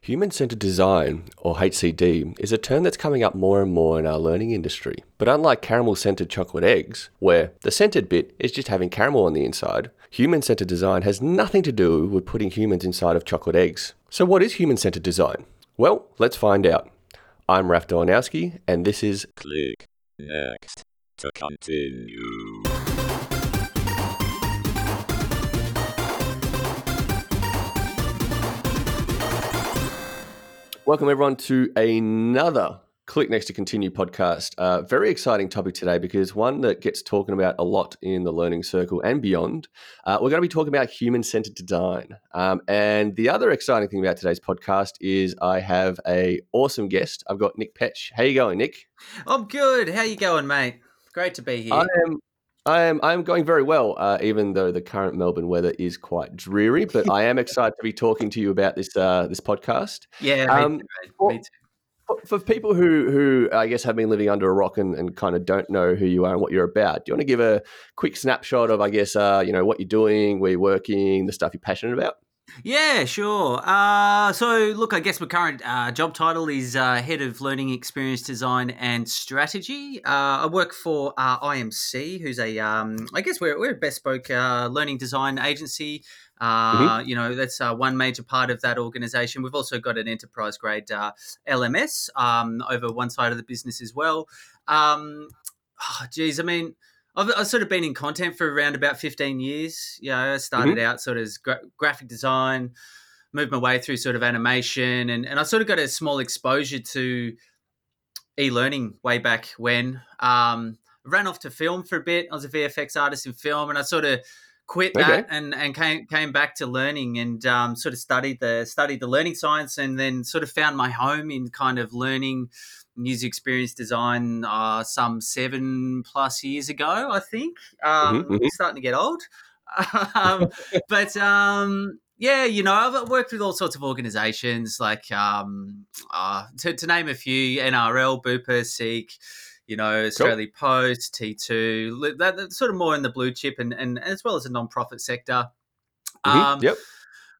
Human centered design, or HCD, is a term that's coming up more and more in our learning industry. But unlike caramel centered chocolate eggs, where the centered bit is just having caramel on the inside, human centered design has nothing to do with putting humans inside of chocolate eggs. So, what is human centered design? Well, let's find out. I'm Raf Dolanowski, and this is Click Next to continue. Welcome, everyone, to another Click Next to Continue podcast. Uh, very exciting topic today because one that gets talking about a lot in the learning circle and beyond. Uh, we're going to be talking about human centered design. Um, and the other exciting thing about today's podcast is I have a awesome guest. I've got Nick Petch. How you going, Nick? I'm good. How you going, mate? Great to be here. I am I am I'm going very well, uh, even though the current Melbourne weather is quite dreary. But I am excited to be talking to you about this uh, this podcast. Yeah, um, me, too, me too. For, for people who who I guess have been living under a rock and, and kind of don't know who you are and what you're about, do you want to give a quick snapshot of I guess uh, you know what you're doing, where you're working, the stuff you're passionate about? Yeah, sure. Uh, so, look, I guess my current uh, job title is uh, Head of Learning Experience Design and Strategy. Uh, I work for uh, IMC, who's a, um, I guess we're, we're a bespoke uh, learning design agency. Mm-hmm. You know, that's one major part of that organization. We've also got an enterprise grade LMS um, over one side of the business as well. Um, oh, geez, I mean, I've, I've, sort of been in content for around about 15 years. You know, I started mm-hmm. out sort of as gra- graphic design, moved my way through sort of animation, and, and I sort of got a small exposure to e-learning way back when. Um, ran off to film for a bit. I was a VFX artist in film, and I sort of quit that and, and came came back to learning and um, sort of studied the studied the learning science, and then sort of found my home in kind of learning user experience design uh, some seven plus years ago, I think. Um, mm-hmm, mm-hmm. Starting to get old. um, but um, yeah, you know, I've worked with all sorts of organizations, like um, uh, to, to, name a few NRL, Bupa, Seek, you know, Australia cool. Post, T2, that, that's sort of more in the blue chip and, and as well as the non-profit sector. Mm-hmm, um, yep.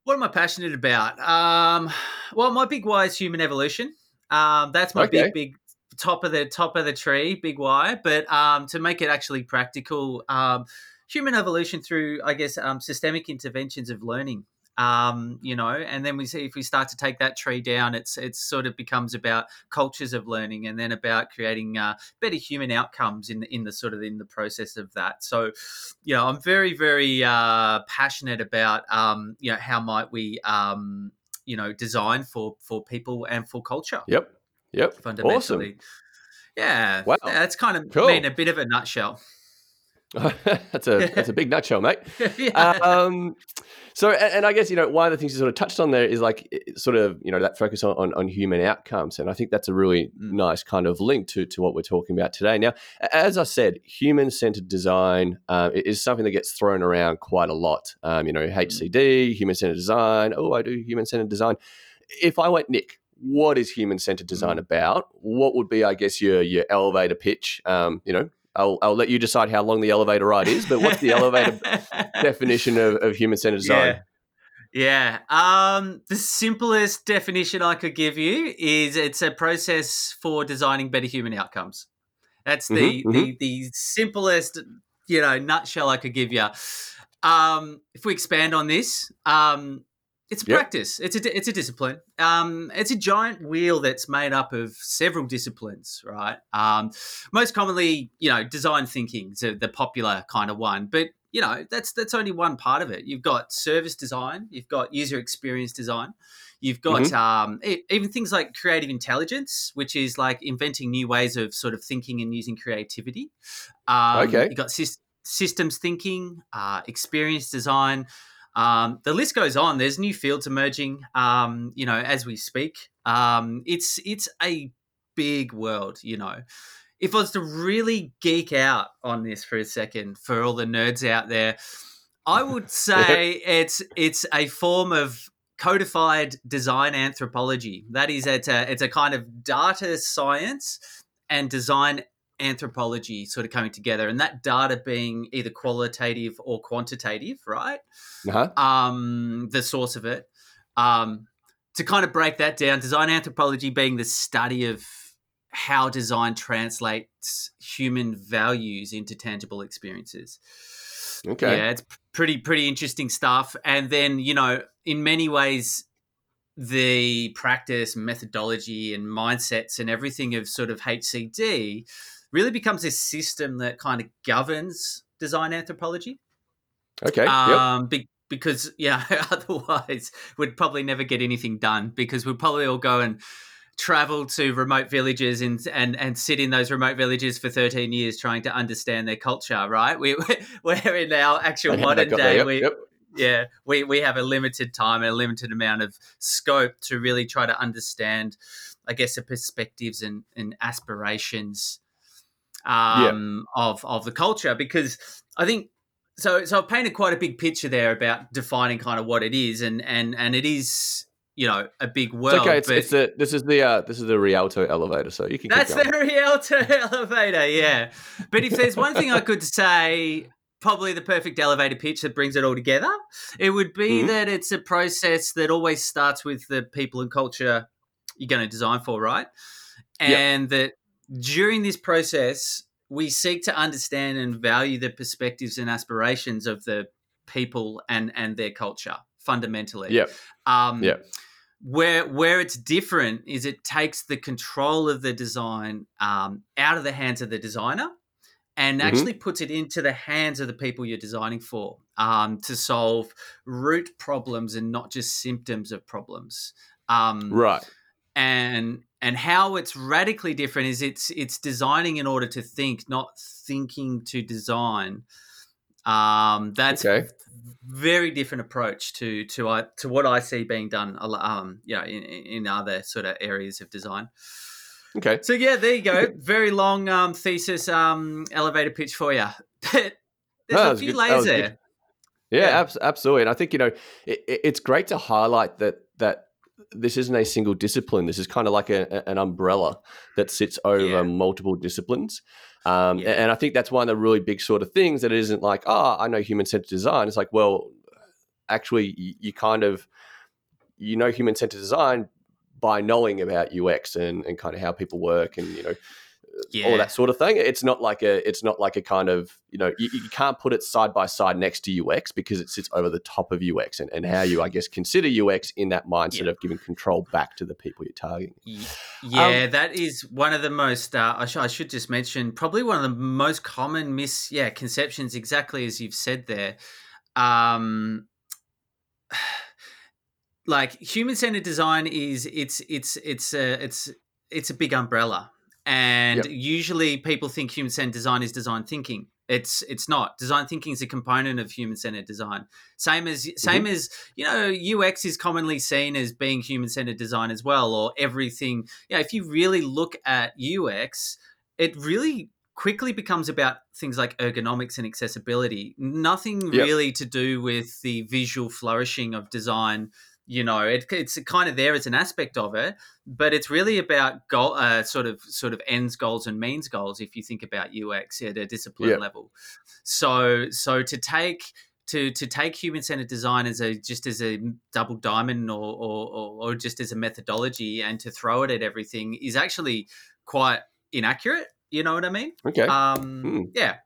What am I passionate about? Um, well, my big why is human evolution. Um, that's my okay. big, big top of the top of the tree, big why. But um, to make it actually practical, um, human evolution through, I guess, um, systemic interventions of learning. Um, you know, and then we see if we start to take that tree down, it's it's sort of becomes about cultures of learning, and then about creating uh, better human outcomes in the, in the sort of in the process of that. So, you know, I'm very very uh, passionate about um, you know how might we um, you know design for for people and for culture. Yep. Yep. Fundamentally. Awesome. Yeah. Wow. That's kind of cool. in a bit of a nutshell. that's a that's a big nutshell, mate. yeah. um, so, and, and, I guess you know one of the things you sort of touched on there is like sort of you know that focus on, on, on human outcomes, and I think that's a really mm. nice kind of link to to what we're talking about today. Now, as I said, human centered design uh, is something that gets thrown around quite a lot. Um, you know, HCD, mm. human centered design. Oh, I do human centered design. If I went Nick, what is human centered design mm. about? What would be, I guess, your your elevator pitch? Um, you know, I'll, I'll let you decide how long the elevator ride is, but what's the elevator definition of, of human centered design? Yeah. yeah. Um, the simplest definition I could give you is it's a process for designing better human outcomes. That's the mm-hmm, the, mm-hmm. the simplest, you know, nutshell I could give you. Um, if we expand on this, um, it's a yep. practice. It's a it's a discipline. Um, it's a giant wheel that's made up of several disciplines, right? Um, most commonly, you know, design thinking is the popular kind of one, but you know that's that's only one part of it. You've got service design, you've got user experience design, you've got mm-hmm. um, even things like creative intelligence, which is like inventing new ways of sort of thinking and using creativity. Um, okay, you've got systems thinking, uh, experience design um, the list goes on. There's new fields emerging, um, you know, as we speak. Um, it's it's a big world, you know. If I was to really geek out on this for a second, for all the nerds out there, I would say it's it's a form of codified design anthropology. That is, it's a it's a kind of data science and design anthropology sort of coming together and that data being either qualitative or quantitative right uh-huh. um, the source of it um, to kind of break that down, design anthropology being the study of how design translates human values into tangible experiences. Okay. Yeah, it's pretty pretty interesting stuff. And then you know, in many ways, the practice, methodology, and mindsets and everything of sort of HCD really becomes this system that kind of governs design anthropology. Okay. yep. Um, be- because yeah, otherwise we'd probably never get anything done because we'd probably all go and travel to remote villages and and and sit in those remote villages for 13 years trying to understand their culture right we we're in our actual modern day there, yep, we yep. yeah we we have a limited time and a limited amount of scope to really try to understand i guess the perspectives and, and aspirations um of of the culture because i think so so i've painted quite a big picture there about defining kind of what it is and and and it is you know a big world It's okay. It's, it's the this is the uh, this is the Rialto elevator, so you can. that's the. Rialto elevator, yeah. But if there's one thing I could say, probably the perfect elevator pitch that brings it all together, it would be Mhm. that it's a process that always starts with the people and culture you're going to design for, right? Yep. And that during this process, we seek to understand and value the perspectives and aspirations of the people and and their culture fundamentally. Yep. Um, Yep. Where where it's different is it takes the control of the design um, out of the hands of the designer and Mhm. actually puts it into the hands of the people you're designing for um, to solve root problems and not just symptoms of problems. Um, Right. and and how it's radically different is it's it's designing in order to think, not thinking to design. Um, that's Okay. very different approach to to I to what I see being done. Um, you know, in, in other sort of areas of design. Okay. So yeah, there you go. Very long um, thesis um, elevator pitch for you. There's No, a few good. Layers there. Yeah, Yeah. abs- absolutely. And I think you know it- it's great to highlight that that this isn't a single discipline. This is kind of like a, an umbrella that sits over Yeah. multiple disciplines. Um, Yeah. And I think that's one of the really big sort of things that it isn't like, oh, I know human centered design. It's like, well, actually, you, you kind of you know human centered design by knowing about UX and, and kind of how people work and you know Yeah. all that sort of thing. It's not like a it's not like a kind of you know you, you can't put it side by side next to UX because it sits over the top of UX and, and how you I guess consider UX in that mindset Yeah. of giving control back to the people you're targeting. Yeah, Um, that is one of the most. Uh, I, sh- I should just mention probably one of the most common mis yeah conceptions. Exactly as you've said there. Um, like human centered design is it's it's it's a it's it's a big umbrella, and Yep. usually people think human centered design is design thinking. It's it's not. Design thinking is a component of human centered design. Same as same mm-hmm. as you know UX is commonly seen as being human centered design as well, or everything. Yeah, if you really look at UX, it really quickly becomes about things like ergonomics and accessibility. Nothing Yep. really to do with the visual flourishing of design. You know, it, it's kind of there as an aspect of it, but it's really about goal, uh, sort of, sort of ends goals and means goals. If you think about UX at a discipline Yep. level, so so to take to to take human centered design as a just as a double diamond or, or or just as a methodology and to throw it at everything is actually quite inaccurate. You know what I mean? Okay. Um, Hmm. Yeah,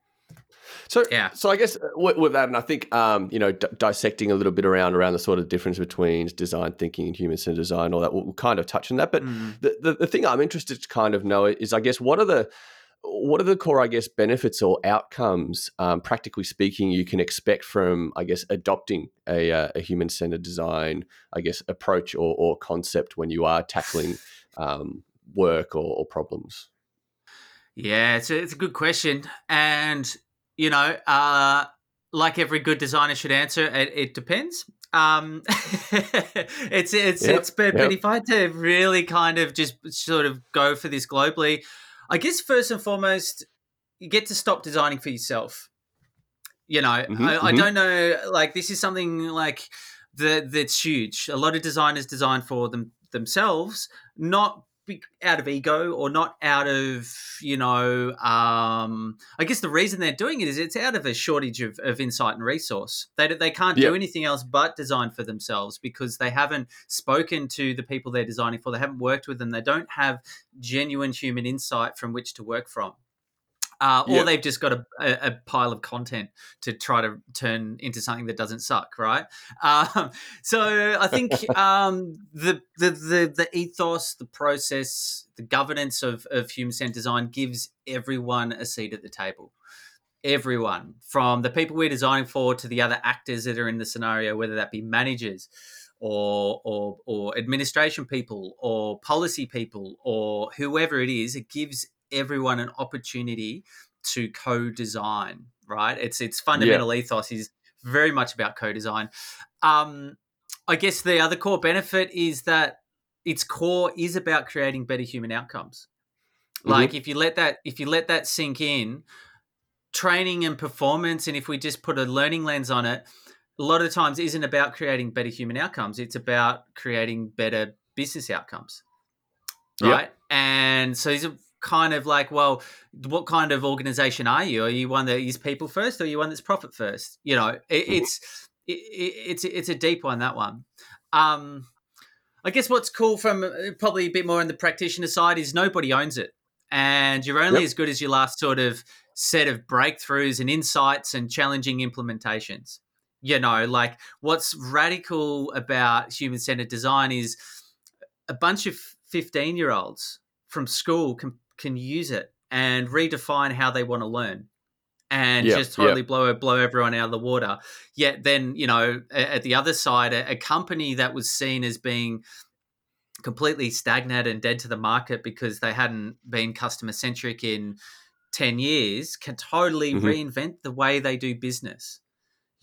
So, Yeah. so I guess uh, with, with that, and I think um, you know, d- dissecting a little bit around around the sort of difference between design thinking and human centered design, all that, we'll, we'll kind of touch on that. But Mm. the, the the thing I'm interested to kind of know is, I guess, what are the what are the core, I guess, benefits or outcomes, um, practically speaking, you can expect from, I guess, adopting a, uh, a human centered design, I guess, approach or, or concept when you are tackling um, work or, or problems. yeah. It's a, it's a good question, and you know, uh, like every good designer should answer, it, it depends. Um, it's it's Yep, it's but, yep. but if I had to really kind of just sort of go for this globally, I guess first and foremost, you get to stop designing for yourself. You know, Mhm, I, I mhm. don't know. Like this is something like that that's huge. A lot of designers design for them themselves, not out of ego or not out of you know um, i guess the reason they're doing it is it's out of a shortage of, of insight and resource. They, they can't Yep. do anything else but design for themselves because they haven't spoken to the people they're designing for. They haven't worked with them. They don't have genuine human insight from which to work from uh, or they've just got a, a, a pile of content to try to turn into something that doesn't suck, right? Um, so I think um, the, the the the ethos, the process, the governance of of human centered design gives everyone a seat at the table. Everyone, from the people we're designing for to the other actors that are in the scenario, whether that be managers or or or administration people or policy people or whoever it is, it gives everyone an opportunity to co-design. Right? It's its fundamental ethos is very much about co-design. Um, I guess the other core benefit is that its core is about creating better human outcomes. Like if you let that if you let that sink in, training and performance, and if we just put a learning lens on it, a lot of times isn't about creating better human outcomes. It's about creating better business outcomes. Yep. Right. And so these are kind of like, well, what kind of organization are you? Are you one that is people first or are you one that's profit first? You know, it, it's it, it, it's it's a deep one that one. Um, I guess what's cool from uh, probably a bit more on the practitioner side is nobody owns it, and you're only Yep. as good as your last sort of set of breakthroughs and insights and challenging implementations. You know, like what's radical about human centered design is a bunch of 15 year olds from school can can use it and redefine how they want to learn and Yeah, just totally blow blow everyone out of the water. Yet then, you know, at the other side, a, a company that was seen as being completely stagnant and dead to the market because they hadn't been customer centric in 10 years can totally Mhm. reinvent the way they do business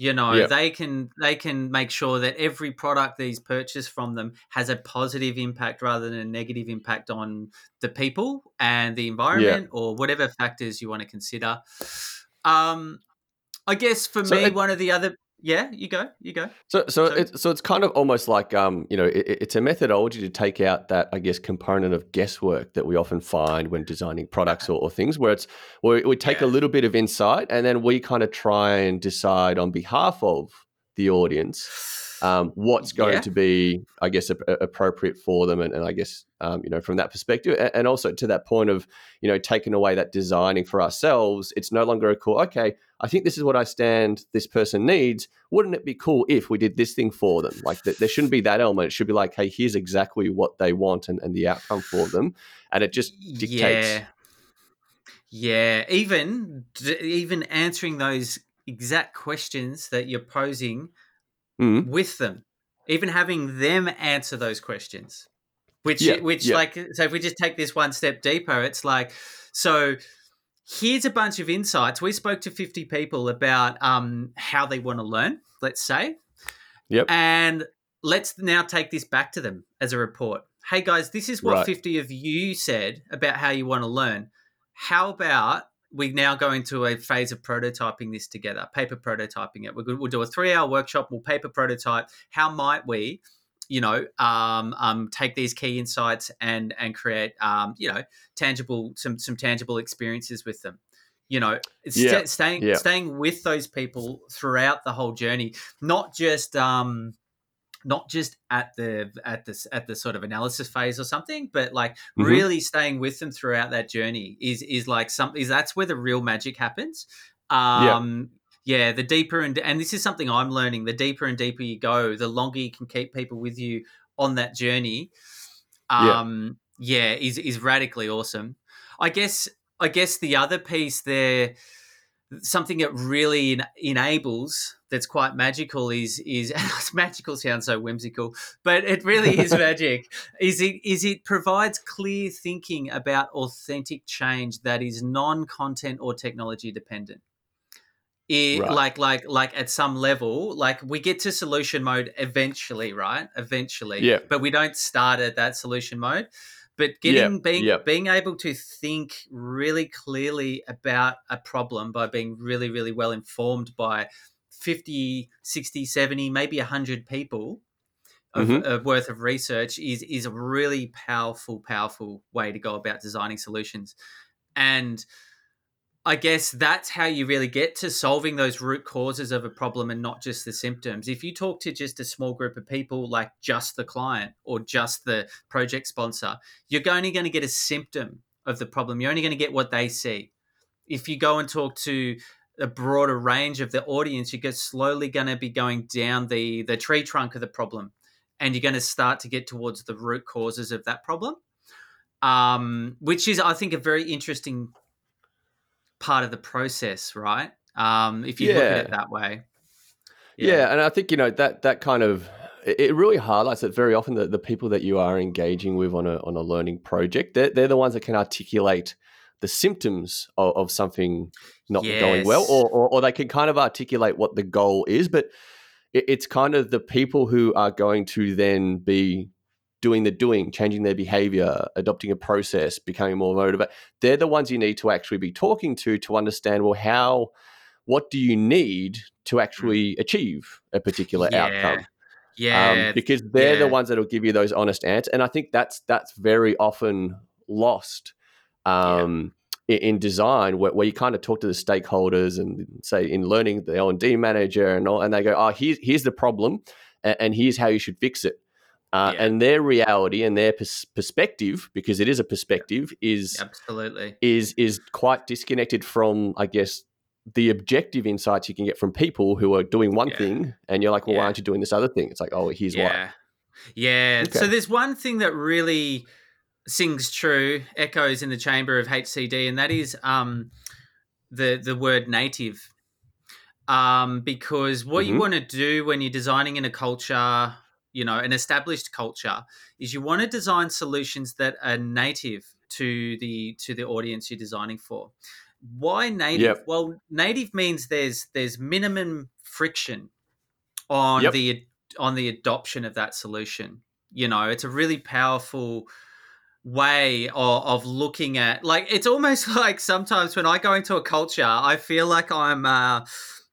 you know Yeah. they can they can make sure that every product these purchase from them has a positive impact rather than a negative impact on the people and the environment or whatever factors you want to consider um i guess for So me it- one of the other yeah you go you go So, so Sorry? it's so it's kind of almost like um, you know, it, it's a methodology to take out that I guess component of guesswork that we often find when designing products or, or things, where it's where we take a little bit of insight and then we kind of try and decide on behalf of the audience um, what's going Yeah. to be, I guess, a, a- appropriate for them, and, and I guess um, you know from that perspective, and, and also to that point of you know taking away that designing for ourselves, it's no longer a cool. Okay, I think this is what I stand this person needs. Wouldn't it be cool if we did this thing for them? Like th- there shouldn't be that element. It should be like, hey, here's exactly what they want and, and the outcome for them, and it just dictates. Yeah, yeah. Even even answering those exact questions that you're posing Mhm. with them, even having them answer those questions, which Yeah, which yeah. like so if we just take this one step deeper, it's like so. Here's a bunch of insights. We spoke to 50 people about um, how they want to learn, let's say. Yep. And let's now take this back to them as a report. Hey guys, this is what Right. 50 of you said about how you want to learn. How about we now go into a phase of prototyping this together, paper prototyping it. We're, we'll do a three hour workshop, we'll paper prototype. How might we, you know, um, um, take these key insights and and create, um, you know, tangible some some tangible experiences with them. You know, Yeah, sta- staying yeah. staying with those people throughout the whole journey, not just um, not just at the at the at the sort of analysis phase or something, but like Mhm. really staying with them throughout that journey is is like something. Is that's where the real magic happens. Um, yeah, the deeper and and this is something I'm learning. The deeper and deeper you go, the longer you can keep people with you on that journey. Yeah. Um, yeah, is is radically awesome. I guess I guess the other piece there, something that really en- enables that's quite magical is is magical sounds so whimsical, but it really is magic. Is it is it provides clear thinking about authentic change that is non-content or technology dependent. It, Right. like like like at some level like we get to solution mode eventually right eventually Yeah. but we don't start at that solution mode but getting being yeah. being able to think really clearly about a problem by being really really well informed by 50 60 70 maybe 100 people of, Mhm. of worth of research is is a really powerful, powerful way to go about designing solutions. And I guess that's how you really get to solving those root causes of a problem and not just the symptoms. If you talk to just a small group of people, like just the client or just the project sponsor, you're only going to get a symptom of the problem. You're only going to get what they see. If you go and talk to a broader range of the audience, you're slowly going to be going down the the tree trunk of the problem, and you're going to start to get towards the root causes of that problem. Um, which is, I think, a very interesting part of the process, right? Um, if you look at it that way. Yeah. and I think you know that that kind of it really highlights that very often the, the people that you are engaging with on a on a learning project, they're, they're the ones that can articulate the symptoms of, of something not going well, or, or or they can kind of articulate what the goal is, but it, it's kind of the people who are going to then be doing the doing, changing their behavior, adopting a process, becoming more motivated. They're the ones you need to actually be talking to to understand well how what do you need to actually achieve a particular outcome? Yeah. um, because they're the ones that'll give you those honest answers and i think that's that's very often lost um, i- in design where, where you kind of talk to the stakeholders and say in learning the l&d manager and all and they go oh here's, here's the problem and, and here's how you should fix it uh, Yeah. and their reality and their pers- perspective because it is a perspective is Absolutely. is is quite disconnected from i guess the objective insights you can get from people who are doing one Yeah. thing and you're like well why aren't you doing this other thing it's like oh here's why yeah. Yeah. So there's one thing that really sings true, echoes in the chamber of HCD, and that is um, the the word native. Um, because what you Mhm. want to do when you're designing in a culture, you know, an established culture, is you want to design solutions that are native to the to the audience you're designing for. Why native? Yep. Well, native means there's there's minimum friction on Yep. the on the adoption of that solution. You know, it's a really powerful way of, of looking at like it's almost like sometimes when I go into a culture, I feel like I'm uh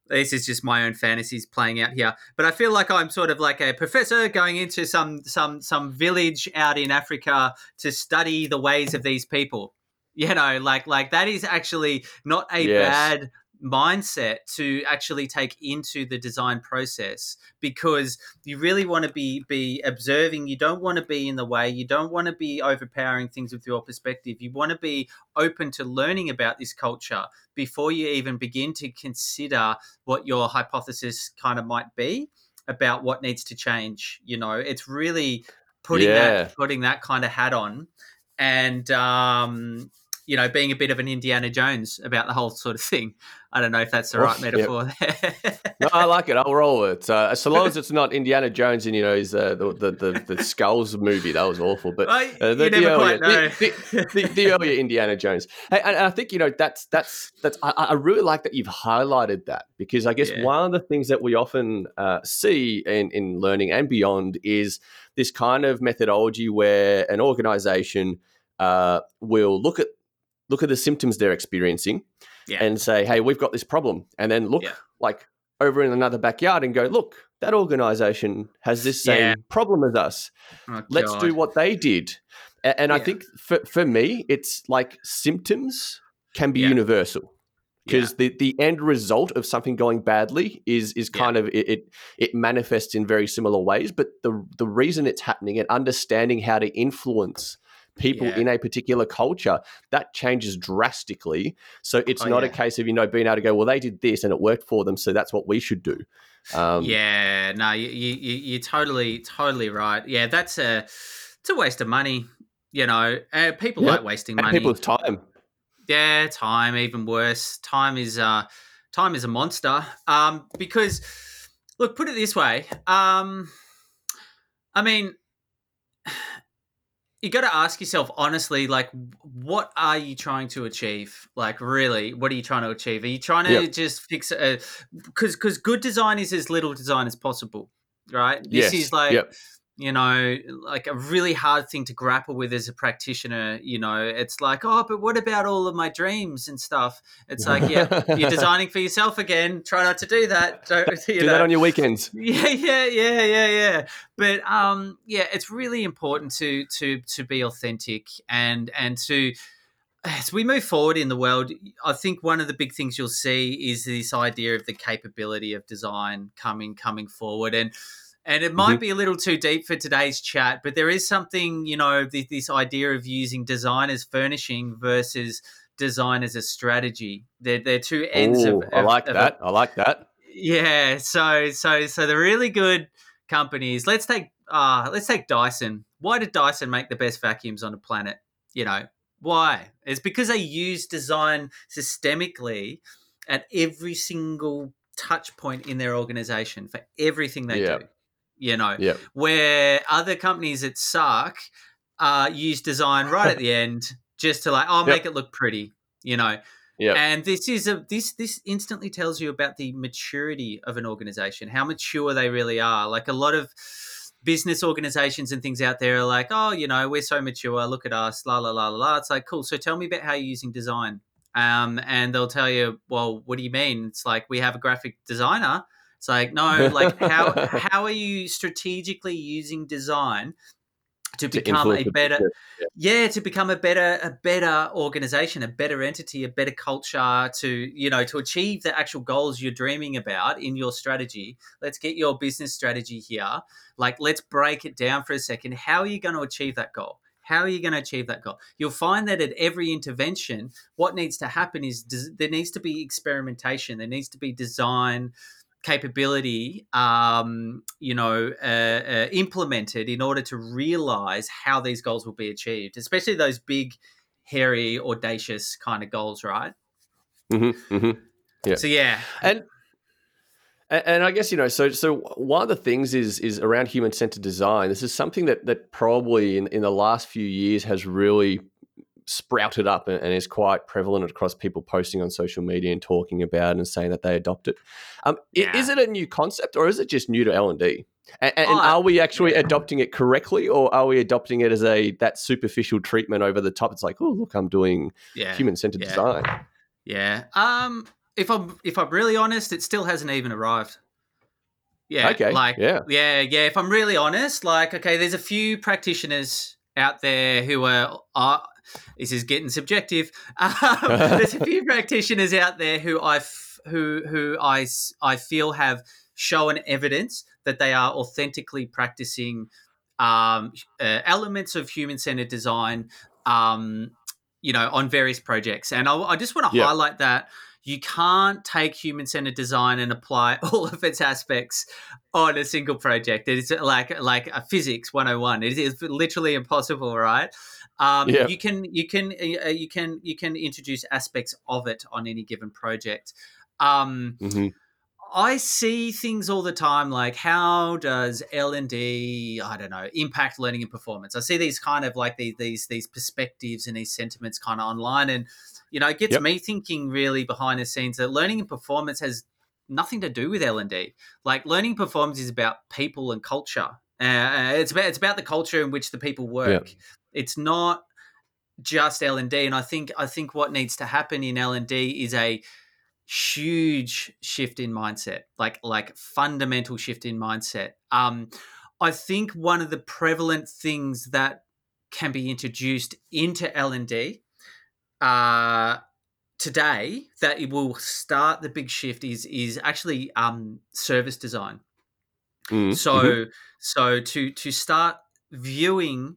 this is just my own fantasies playing out here, but I feel like I'm sort of like a professor going into some some some village out in Africa to study the ways of these people. You know, like like that is actually not a Yes. bad mindset to actually take into the design process because you really want to be be observing. You don't want to be in the way. You don't want to be overpowering things with your perspective. You want to be open to learning about this culture before you even begin to consider what your hypothesis kind of might be about what needs to change you know? It's really putting Yeah. that putting that kind of hat on. And um you know being a bit of an indiana jones about the whole sort of thing i don't know if that's the right metaphor there no, I like it. I'll roll with it. Uh, so long as it's not Indiana Jones and you know his uh, the, the the the Skulls movie. That was awful. But uh, the, you the earlier, the, the, the earlier Indiana Jones. Hey, and, and I think you know that's that's that's. I, I really like that you've highlighted that because I guess Yeah. one of the things that we often uh, see in in learning and beyond is this kind of methodology where an organization uh, will look at look at the symptoms they're experiencing Yeah. and say, "Hey, we've got this problem," and then look Yeah. like over in another backyard and go, "Look, that organization has this same Yeah. problem as us. Oh, Let's do what they did." A- And, I think for for me, it's like symptoms can be universal because the, the end result of something going badly is is kind of it, it it manifests in very similar ways but the the reason it's happening and understanding how to influence people Yeah. in a particular culture that changes drastically so it's Oh, not a case of you know being able to go well they did this and it worked for them so that's what we should do um, yeah, no, you, you you- you're totally totally right. Yeah, that's a it's a waste of money. You know, uh, people Yeah. like wasting and money. people's time Yeah, time even worse. Time is uh time is a monster. Um because look, put it this way. Um I mean you got to ask yourself honestly like what are you trying to achieve? Like really, what are you trying to achieve? Are you trying to Yep. just fix it cuz cuz good design is as little design as possible, right? This yes is like yep you know, like a really hard thing to grapple with as a practitioner. You know, it's like, oh, but what about all of my dreams and stuff? It's like, yeah, you're designing for yourself again. Try not to do that. Don't, do know. that on your weekends. Yeah, yeah, yeah, yeah, yeah. But um, yeah, it's really important to to to be authentic and and to as we move forward in the world, I think one of the big things you'll see is this idea of the capability of design coming coming forward and and it might mm-hmm. be a little too deep for today's chat, but there is something, you know, this, this idea of using design as furnishing versus design as a strategy. They're, they're two ends Ooh, of, of, I like of that. A, I like that. Yeah. So so so the really good companies. Let's take uh let's take Dyson. Why did Dyson make the best vacuums on the planet? You know why? It's because they use design systemically at every single touch point in their organization for everything they do you know, yep. where other companies that suck uh, use design right at the end just to like, oh, yep. make it look pretty, you know. Yeah. And this is a this this instantly tells you about the maturity of an organization, how mature they really are. Like a lot of business organizations and things out there are like, oh, you know, we're so mature. Look at us, la la la la la. It's like, cool. So tell me about how you're using design. Um, and they'll tell you, well, what do you mean? It's like we have a graphic designer it's like, no, like how how are you strategically using design to become a better yeah. yeah. to become a better a better organization a better entity a better culture to you know to achieve the actual goals you're dreaming about in your strategy. Let's get your business strategy here. Like let's break it down for a second. How are you going to achieve that goal? How are you going to achieve that goal? You'll find that at every intervention what needs to happen is there needs to be experimentation. There needs to be design capability, um, you know, uh, uh, implemented in order to realize how these goals will be achieved, especially those big, hairy, audacious kind of goals, right? Mm-hmm, mm-hmm. Yeah. So yeah, and and I guess you know, so so one of the things is is around human centered design. This is something that that probably in in the last few years has really sprouted up and, and, is quite prevalent across people posting on social media and talking about and saying that they adopt it. Um, yeah. Is it a new concept or is it just new to L and D? And, and oh, are we actually yeah. adopting it correctly, or are we adopting it as a that superficial treatment over the top? It's like, oh, look, I'm doing yeah. human centered design. Yeah. Um. If I'm if I'm really honest, it still hasn't even arrived. Yeah. Okay. Like. Yeah. Yeah. Yeah. If I'm really honest, like, okay, there's a few practitioners out there who are, are this is getting subjective. Um, there's a few practitioners out there who I f- who who I I feel have shown evidence that they are authentically practicing um, uh, elements of human centered design. Um, you know, on various projects, and I, I just want to highlight that you can't take human centered design and apply all of its aspects on a single project. It is like like a physics 101. It is literally impossible, right? Um, yeah. You can you can uh, you can you can introduce aspects of it on any given project. Um, mm-hmm. I see things all the time like how does L and D I don't know impact learning and performance. I see these kind of like these these these perspectives and these sentiments kind of online, and you know it gets yep. me thinking really behind the scenes that learning and performance has nothing to do with L and D. Like learning performance is about people and culture. Uh, it's about it's about the culture in which the people work. It's not just L and D, and I think I think what needs to happen in L and D is a huge shift in mindset, like like fundamental shift in mindset. Um, I think one of the prevalent things that can be introduced into L and D uh, today that it will start the big shift is is actually um, service design. Mm-hmm. So so to to start viewing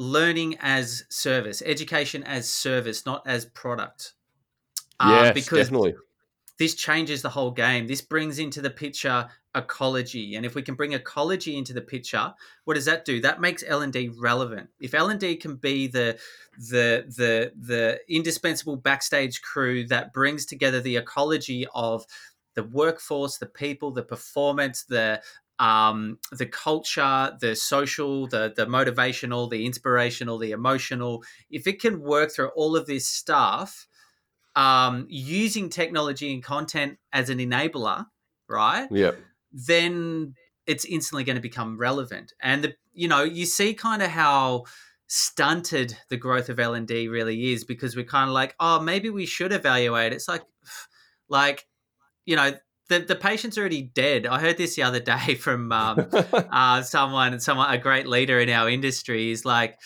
learning as service, education as service, not as product. Um, yes, because definitely. This changes the whole game. This brings into the picture ecology, and if we can bring ecology into the picture, what does that do? That makes L and D relevant. If L and D can be the the the the indispensable backstage crew that brings together the ecology of the workforce, the people, the performance, the um, the culture, the social, the the motivational, the inspirational, the emotional. If it can work through all of this stuff, um, using technology and content as an enabler, right? Yeah. Then it's instantly going to become relevant. And the you know you see kind of how stunted the growth of L and D really is because we're kind of like, oh, maybe we should evaluate. It's like, like you know, the, the patient's already dead. I heard this the other day from um, uh, someone, someone, a great leader in our industry is like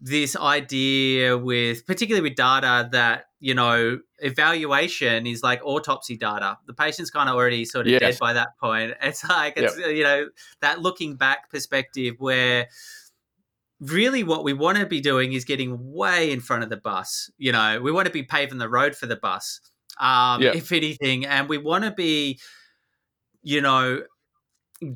this idea with, particularly with data that you know, evaluation is like autopsy data. The patient's kind of already sort of yes. dead by that point. It's like it's yep. you know that looking back perspective where really what we want to be doing is getting way in front of the bus. You know, we want to be paving the road for the bus um, yeah. if anything. And we want to be, you know,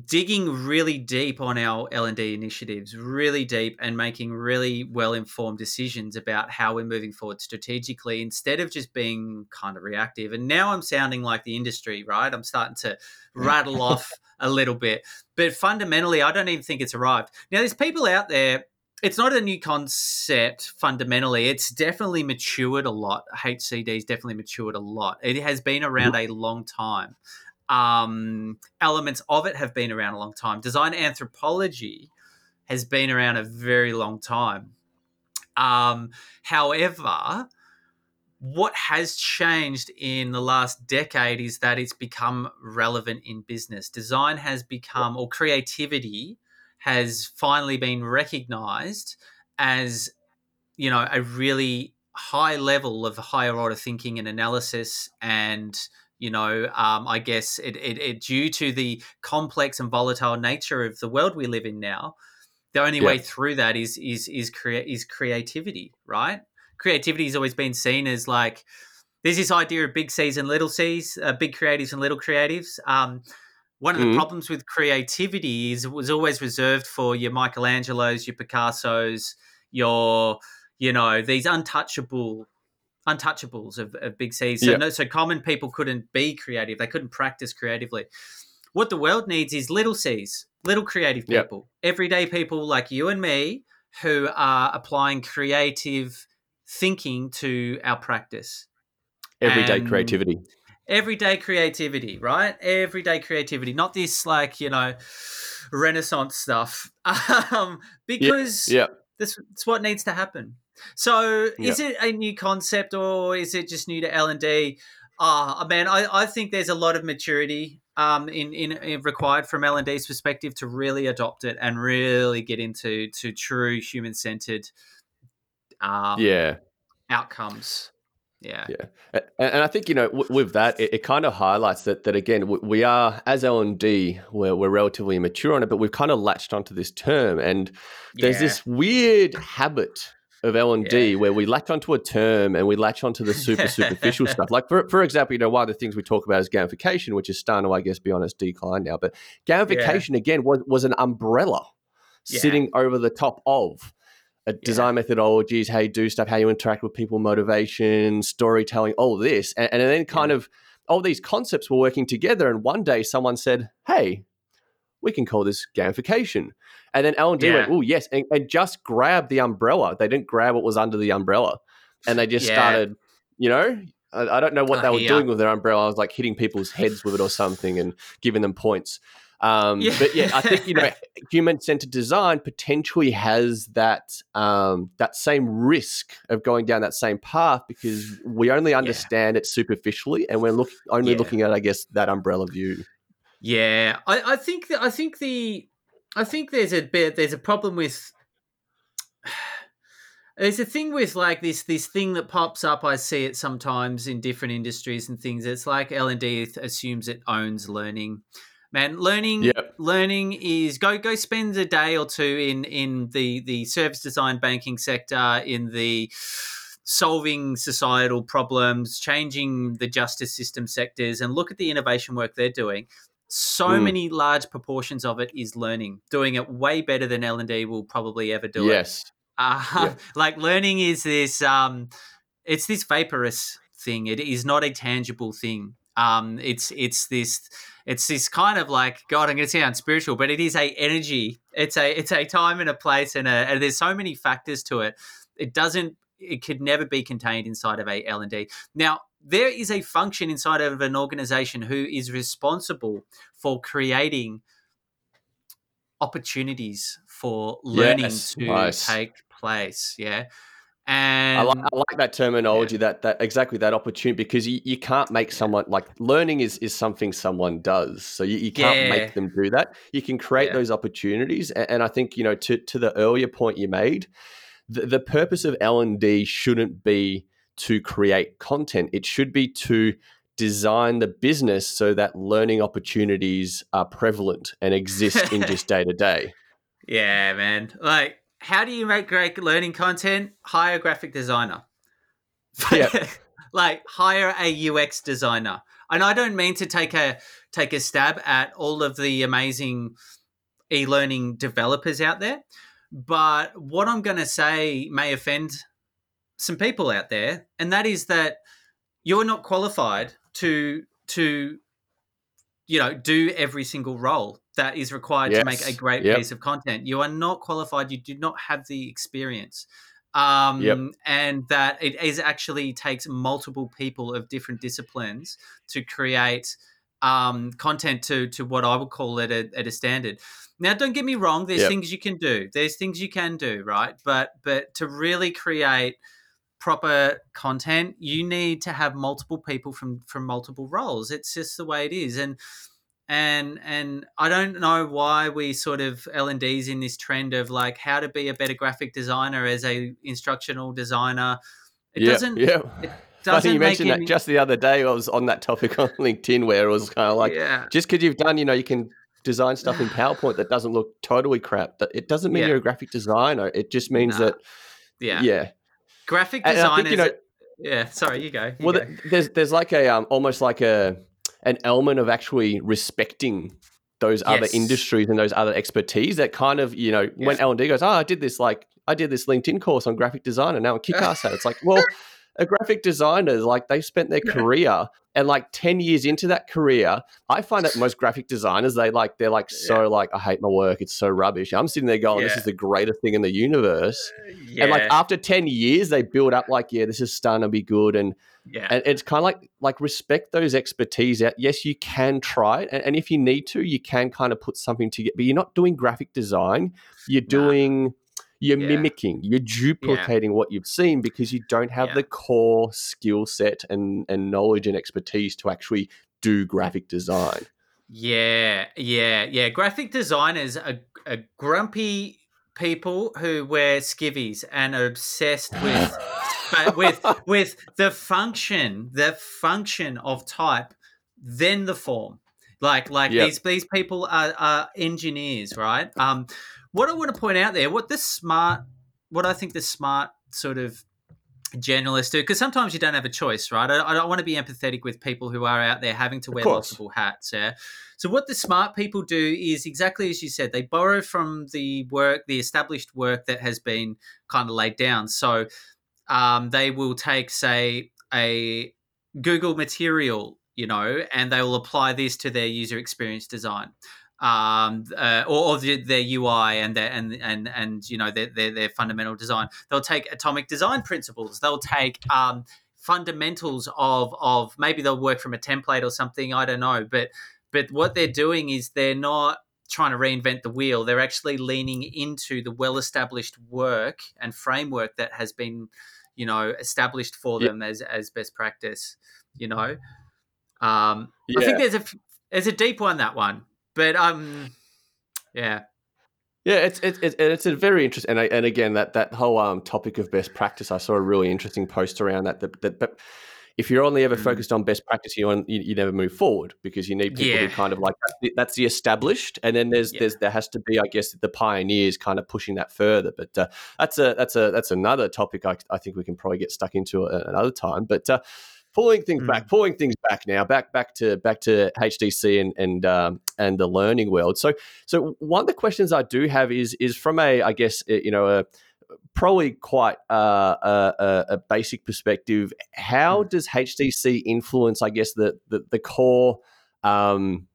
digging really deep on our L&D initiatives, really deep and making really well-informed decisions about how we're moving forward strategically instead of just being kind of reactive. And now I'm sounding like the industry, right? I'm starting to rattle off a little bit. But fundamentally, I don't even think it's arrived. Now there's people out there it's not a new concept fundamentally. It's definitely matured a lot. HCD has definitely matured a lot. It has been around a long time. Um, elements of it have been around a long time. Design anthropology has been around a very long time. Um, however, what has changed in the last decade is that it's become relevant in business. Design has become, or creativity has finally been recognized as you know a really high level of higher order thinking and analysis and you know um, i guess it, it, it, due to the complex and volatile nature of the world we live in now the only yeah. way through that is is is create is creativity right creativity has always been seen as like there's this idea of big c's and little c's uh, big creatives and little creatives um, one of the mm-hmm. problems with creativity is it was always reserved for your Michelangelos, your Picassos, your you know these untouchable untouchables of, of big C's. So yep. no, so common people couldn't be creative; they couldn't practice creatively. What the world needs is little C's, little creative people, everyday people like you and me who are applying creative thinking to our practice. Everyday and, creativity everyday creativity, right? Everyday creativity, not this like you know Renaissance stuff, um, because yeah, yeah. This, that's what needs to happen. So, yeah. is it a new concept or is it just new to L and D? Ah, oh, man, I, I think there's a lot of maturity um, in, in, in required from L and D's perspective to really adopt it and really get into to true human centered um, yeah outcomes. Yeah. Yeah. And I think, you know, with that, it, it kind of highlights that, that again, we are, as L&D, we're, we're relatively mature on it, but we've kind of latched onto this term. And there's yeah. this weird habit of L&D yeah. where we latch onto a term and we latch onto the super superficial stuff. Like, for, for example, you know, one of the things we talk about is gamification, which is starting to, I guess, be on its decline now. But gamification, yeah. again, was, was an umbrella sitting over the top of design yeah. methodologies, how you do stuff, how you interact with people, motivation, storytelling, all this. And, and then kind yeah. of all these concepts were working together. And one day someone said, hey, we can call this gamification. And then L&D yeah. went, oh, yes, and, and, just grabbed the umbrella. They didn't grab what was under the umbrella. And they just started, you know, I, I don't know what uh, they were doing with their umbrella. I was like hitting people's heads with it or something and giving them points. Um, yeah. But yeah, I think you know, human centered design potentially has that um, that same risk of going down that same path because we only understand yeah. it superficially, and we're look, only yeah. looking at, I guess, that umbrella view. Yeah, I, I think that I think the I think there's a bit there's a problem with there's a thing with like this this thing that pops up i see it sometimes in different industries and things it's like l&d assumes it owns learning man learning yep. learning is go go spend a day or two in in the the service design banking sector in the solving societal problems changing the justice system sectors and look at the innovation work they're doing so mm. many large proportions of it is learning doing it way better than l&d will probably ever do yes. it uh, yeah. like learning is this um it's this vaporous thing it is not a tangible thing um it's it's this it's this kind of like God. I'm going to sound spiritual, but it is a energy. It's a it's a time and a place, and, a, and there's so many factors to it. It doesn't. It could never be contained inside of a L and D. Now there is a function inside of an organization who is responsible for creating opportunities for learning Yes, to nice. take place. Yeah. I like, And I like that terminology. That that exactly that opportunity because you, you can't make someone like learning is is something someone does. So you, you can't yeah, make them do that. You can create yeah, those opportunities. And, and I think you know to to the earlier point you made, the, the purpose of L and D shouldn't be to create content. It should be to design the business so that learning opportunities are prevalent and exist in just day to day. yeah, man. Like, how do you make great learning content? Hire a graphic designer. Yeah. like hire a UX designer. And I don't mean to take a take a stab at all of the amazing e-learning developers out there, but what I'm going to say may offend some people out there, and that is that you're not qualified to to you know do every single role that is required to make a great Yep. piece of content. You are not qualified. You do not have the experience. Um, Yep. and that it is actually takes multiple people of different disciplines to create um, content to to what I would call it a, at a standard. Now, don't get me wrong. There's Yep. things you can do. There's things you can do, right? But but to really create proper content, you need to have multiple people from from multiple roles. It's just the way it is, and and and I don't know why we sort of L and D's in this trend of like how to be a better graphic designer as a instructional designer. It yeah, doesn't. yeah. It doesn't you mentioned any. that just the other day. I was on that topic on LinkedIn where it was kind of like, yeah, just because you've done, you know, you can design stuff in PowerPoint that doesn't look totally crap. That it doesn't mean Yeah. you're a graphic designer. It just means Nah. that, yeah, yeah. Graphic designers. think you know, yeah, sorry, you go. You well, go. there's there's like a um, almost like a an element of actually respecting those other industries and those other expertise that kind of you know when L and D goes, oh, I did this like I did this LinkedIn course on graphic design and now I'm Kickass at it. It's like, well, a graphic designer is like they've spent their career and like 10 years into that career i find that most graphic designers they like they're like so like i hate my work it's so rubbish. I'm sitting there going this is the greatest thing in the universe. Yeah, and like after 10 years they build up like yeah this is starting to be good and yeah, and it's kind of like like respect those expertise out yes you can try it and, and if you need to you can kind of put something together but you're not doing graphic design you're Nah. doing you're Yeah. mimicking you're duplicating what you've seen because you don't have Yeah. the core skill set and and knowledge and expertise to actually do graphic design Yeah, yeah, yeah. Graphic designers are, are grumpy people who wear skivvies and are obsessed with but with with the function, the function of type, then the form. Like like Yep. these these people are, are engineers, right? Um, what I want to point out there, what the smart, what I think the smart sort of generalists do, because sometimes you don't have a choice, right? I, I don't want to be empathetic with people who are out there having to wear multiple hats. Yeah. So what the smart people do is exactly as you said. They borrow from the work, the established work that has been kind of laid down. So um, they will take, say, a Google material, you know, and they will apply this to their user experience design. Um, uh, or, or the, their UI and their and and and you know their, their their fundamental design. They'll take atomic design principles. They'll take um, fundamentals of of maybe they'll work from a template or something. I don't know, but but what they're doing is they're not trying to reinvent the wheel. They're actually leaning into the well established work and framework that has been, you know, established for Yeah. them as as best practice. You know, um, I think there's a there's a deep one that one, but um, yeah, Yeah, it's it's it's, it's a very interesting, and I, and again that that whole um topic of best practice. I saw a really interesting post around that. That, that but if you're only ever Mm. focused on best practice, you, on, you you never move forward because you need people Yeah. who kind of like that's the, that's the established, and then there's Yeah. there's there has to be, I guess, the pioneers kind of pushing that further. But uh, that's a that's a that's another topic I, I think we can probably get stuck into a- another time. But uh, pulling things Mm. back, pulling things back now, back back to back to HDC and and um, and the learning world. So so one of the questions I do have is is from a I guess uh, you know a probably quite uh, a, a, a basic perspective. How does HDC influence I guess the the, the core um,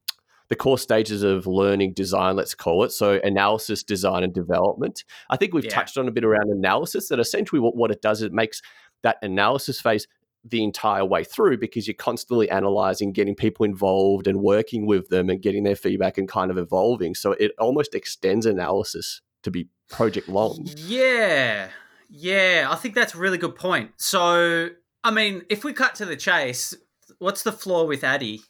the core stages of learning design, let's call it. So analysis, design, and development. I think we've Yeah. touched on a bit around analysis. That essentially what, what it does, is it makes that analysis phase the entire way through because you're constantly analyzing, getting people involved and working with them and getting their feedback and kind of evolving. So it almost extends analysis to be project long. Yeah. Yeah, I think that's a really good point. So, I mean, if we cut to the chase, what's the flaw with ADDIE?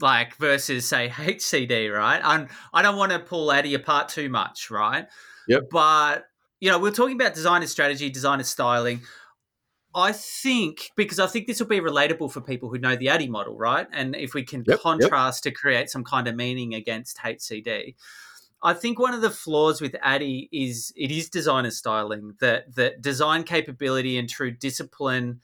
Like versus say HCD, right? I'm, I don't want to pull ADDIE apart too much, right? Yep. But you know, we're talking about designer strategy, designer styling. I think because I think this will be relatable for people who know the ADDIE model, right? And if we can Yep, yep. contrast to create some kind of meaning against HCD, I think one of the flaws with ADDIE is it is designer styling, that that design capability and true discipline.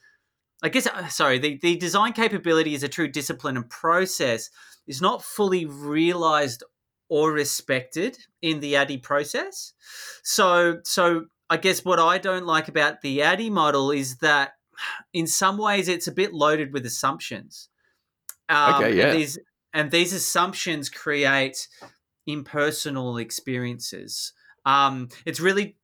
I guess uh, sorry, the, the design capability is a true discipline and process is not fully realized or respected in the ADDIE process. So so I guess what I don't like about the ADDIE model is that in some ways it's a bit loaded with assumptions. Um, Okay, yeah. And these, and these assumptions create impersonal experiences. Um, it's really,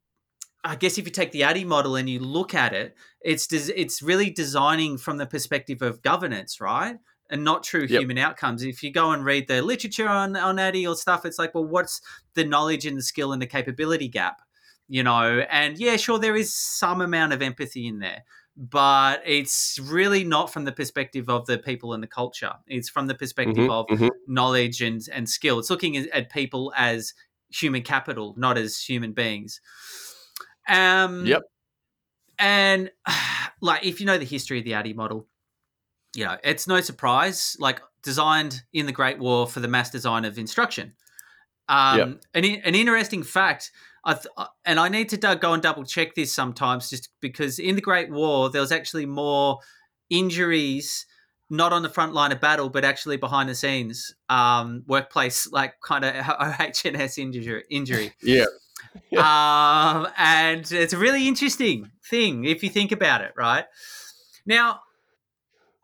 I guess, if you take the ADDIE model and you look at it, it's des- it's really designing from the perspective of governance, right? And not true Yep. human outcomes. If you go and read the literature on on ADDIE or stuff, it's like, well, what's the knowledge and the skill and the capability gap? You know, and yeah, sure, there is some amount of empathy in there, but it's really not from the perspective of the people and the culture. It's from the perspective Mhm, of mhm. knowledge and and skill. It's looking at, people as human capital, not as human beings. Um, Yep. And like, if you know the history of the ADDIE model, you know it's no surprise. Like, designed in the Great War for the mass design of instruction. Um, Yep. an, an interesting fact, I th- uh, and I need to go and double check this sometimes, just because in the Great War there was actually more injuries, not on the front line of battle, but actually behind the scenes, um, workplace like kind of OHS injury. Injury, Yeah. um, and it's a really interesting thing if you think about it, right? Now,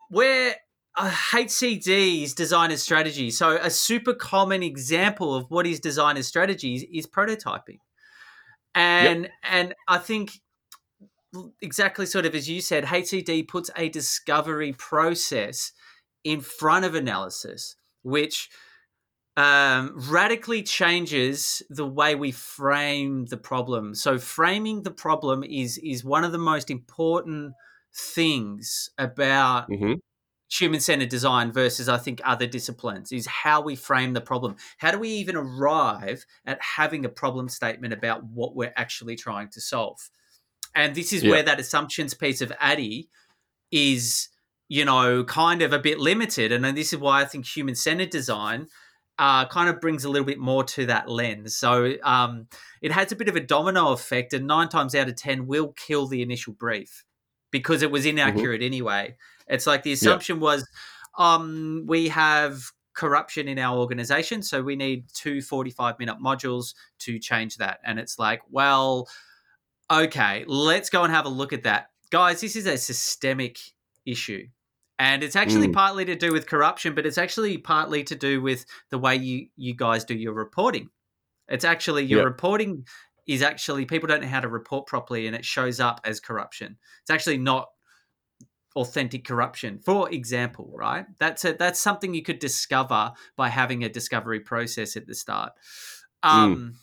where uh, HCD's designer strategy, so a super common example of what is designer strategies is prototyping, and and I think exactly sort of as you said, HCD puts a discovery process in front of analysis, which um, radically changes the way we frame the problem. So framing the problem is is one of the most important things about hmm human centered design versus I think other disciplines is how we frame the problem. How do we even arrive at having a problem statement about what we're actually trying to solve? And this is Yeah. where that assumptions piece of ADDIE is, you know, kind of a bit limited. And then this is why I think human centered design uh, kind of brings a little bit more to that lens. So um, it has a bit of a domino effect, and nine times out of 10 will kill the initial brief because it was inaccurate anyway. It's like the assumption was um, we have corruption in our organization, so we need two 45 minute modules to change that. And it's like, well, okay, let's go and have a look at that. Guys, this is a systemic issue. And it's actually Mm. partly to do with corruption, but it's actually partly to do with the way you, you guys do your reporting. It's actually your Yeah. reporting is actually people don't know how to report properly and it shows up as corruption. It's actually not authentic corruption. For example, right? That's a, that's something you could discover by having a discovery process at the start. Um,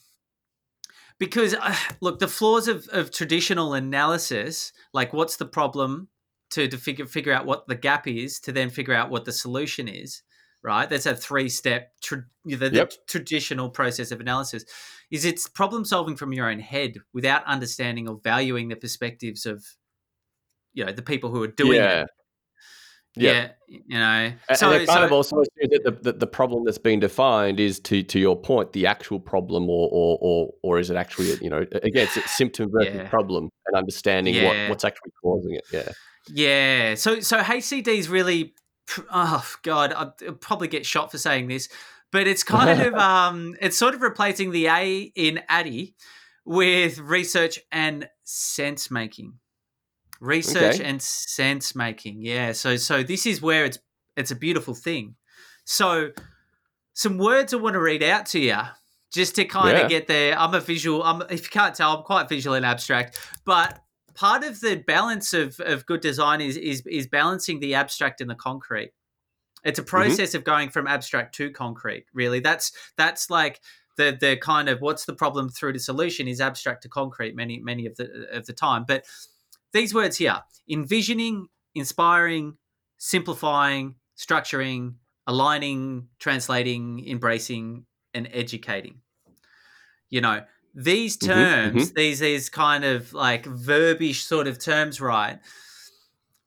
Because uh, look, the flaws of, of traditional analysis, like what's the problem to, to figure figure out what the gap is, to then figure out what the solution is, right? That's a three step tra- the, the Yep. traditional process of analysis. Is it's problem solving from your own head without understanding or valuing the perspectives of you know the people who are doing yeah. it. Yeah. Yeah, you know. And, so, and it kind so of also assumes that the, the, the problem that's been defined is to to your point the actual problem or or or, or is it actually you know again it's, symptom versus Yeah. problem and understanding Yeah. what, what's actually causing it yeah Yeah. So so HCD is really oh god, I'll probably get shot for saying this, but it's kind of um it's sort of replacing the A in ADDIE with research and sense making. Research Okay. and sense making. Yeah. So so this is where it's it's a beautiful thing. So some words I want to read out to you just to kind Yeah. of get there. I'm a visual. I'm if you can't tell, I'm quite visual and abstract, but part of the balance of, of good design is, is is balancing the abstract and the concrete. It's a mm-hmm. process of going from abstract to concrete. Really, that's that's like the the kind of what's the problem through to solution is abstract to concrete many many of the of the time. But these words here: envisioning, inspiring, simplifying, structuring, aligning, translating, embracing, and educating. You know, these Mhm, terms, these these kind of like verbish sort of terms, right,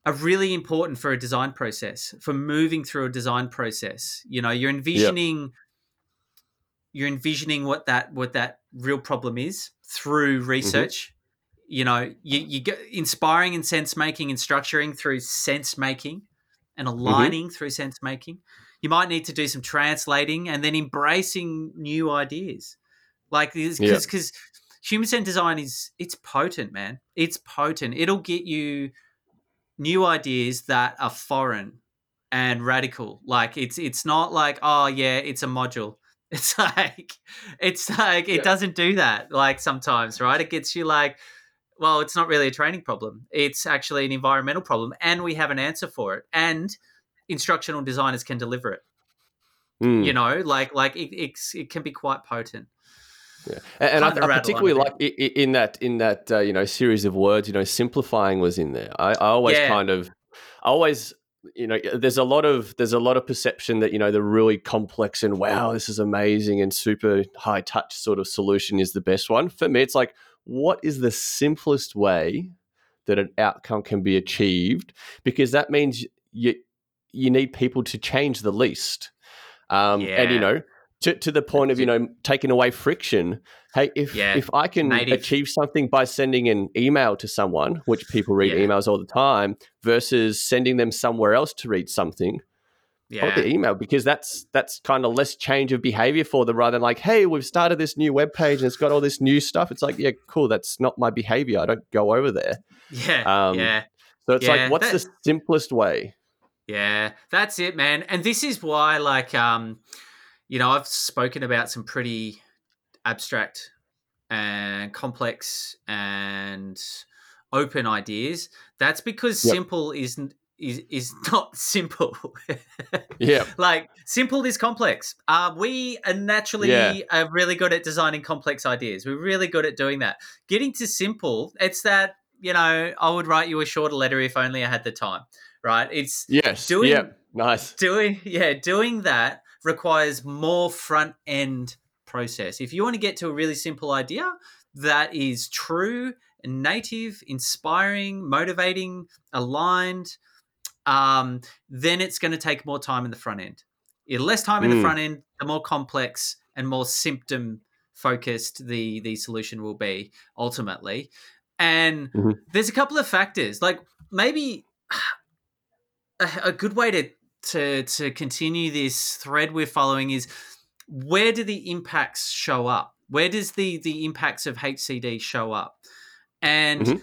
are really important for a design process, for moving through a design process. You know, you're envisioning you're envisioning what that what that real problem is through research. You know, you you get inspiring and sense making and structuring through sense making and mm-hmm. aligning through sense making. You might need to do some translating and then embracing new ideas. Like because Yeah. because human centered design is it's potent, man. It's potent. It'll get you new ideas that are foreign and radical. Like it's it's not like oh yeah, it's a module. It's like it's like it Yeah. doesn't do that. Like sometimes, right? It gets you like, well, it's not really a training problem. It's actually an environmental problem, and we have an answer for it. And instructional designers can deliver it. Mm. You know, like like it, it's, it can be quite potent. Yeah. And, I, I particularly like in that in that uh, you know series of words, you know, simplifying was in there. I, I always Yeah. kind of, I always, you know, there's a lot of there's a lot of perception that you know the really complex and wow, this is amazing and super high touch sort of solution is the best one. For me, it's like, what is the simplest way that an outcome can be achieved? Because that means you you need people to change the least. Um, And you know, to, to the point of you it. know taking away friction. Hey, if Yeah, if I can native. achieve something by sending an email to someone, which people read Yeah. emails all the time, versus sending them somewhere else to read something, Yeah, the email because that's that's kind of less change of behavior for them rather than like, hey, we've started this new web page and it's got all this new stuff. It's like, yeah, cool. That's not my behavior. I don't go over there. yeah, Um, yeah. So it's Yeah, like, what's that- the simplest way? Yeah, that's it, man. And this is why, like, um, you know, I've spoken about some pretty abstract and complex and open ideas. That's because Yep. simple isn't is is not simple. Yeah. like simple is complex. Uh, we are naturally Yeah. are really good at designing complex ideas. We're really good at doing that. Getting to simple, it's that you know, I would write you a shorter letter if only I had the time. Right? It's Yes. Doing- yeah. Nice. doing yeah doing that requires more front end process if you want to get to a really simple idea that is true native inspiring motivating aligned um, then it's going to take more time in the front end the less time in the Mm. front end the more complex and more symptom focused the the solution will be ultimately and Mhm. there's a couple of factors like maybe a, a good way to to to continue this thread we're following is where do the impacts show up? Where does the the impacts of HCD show up? And Mhm.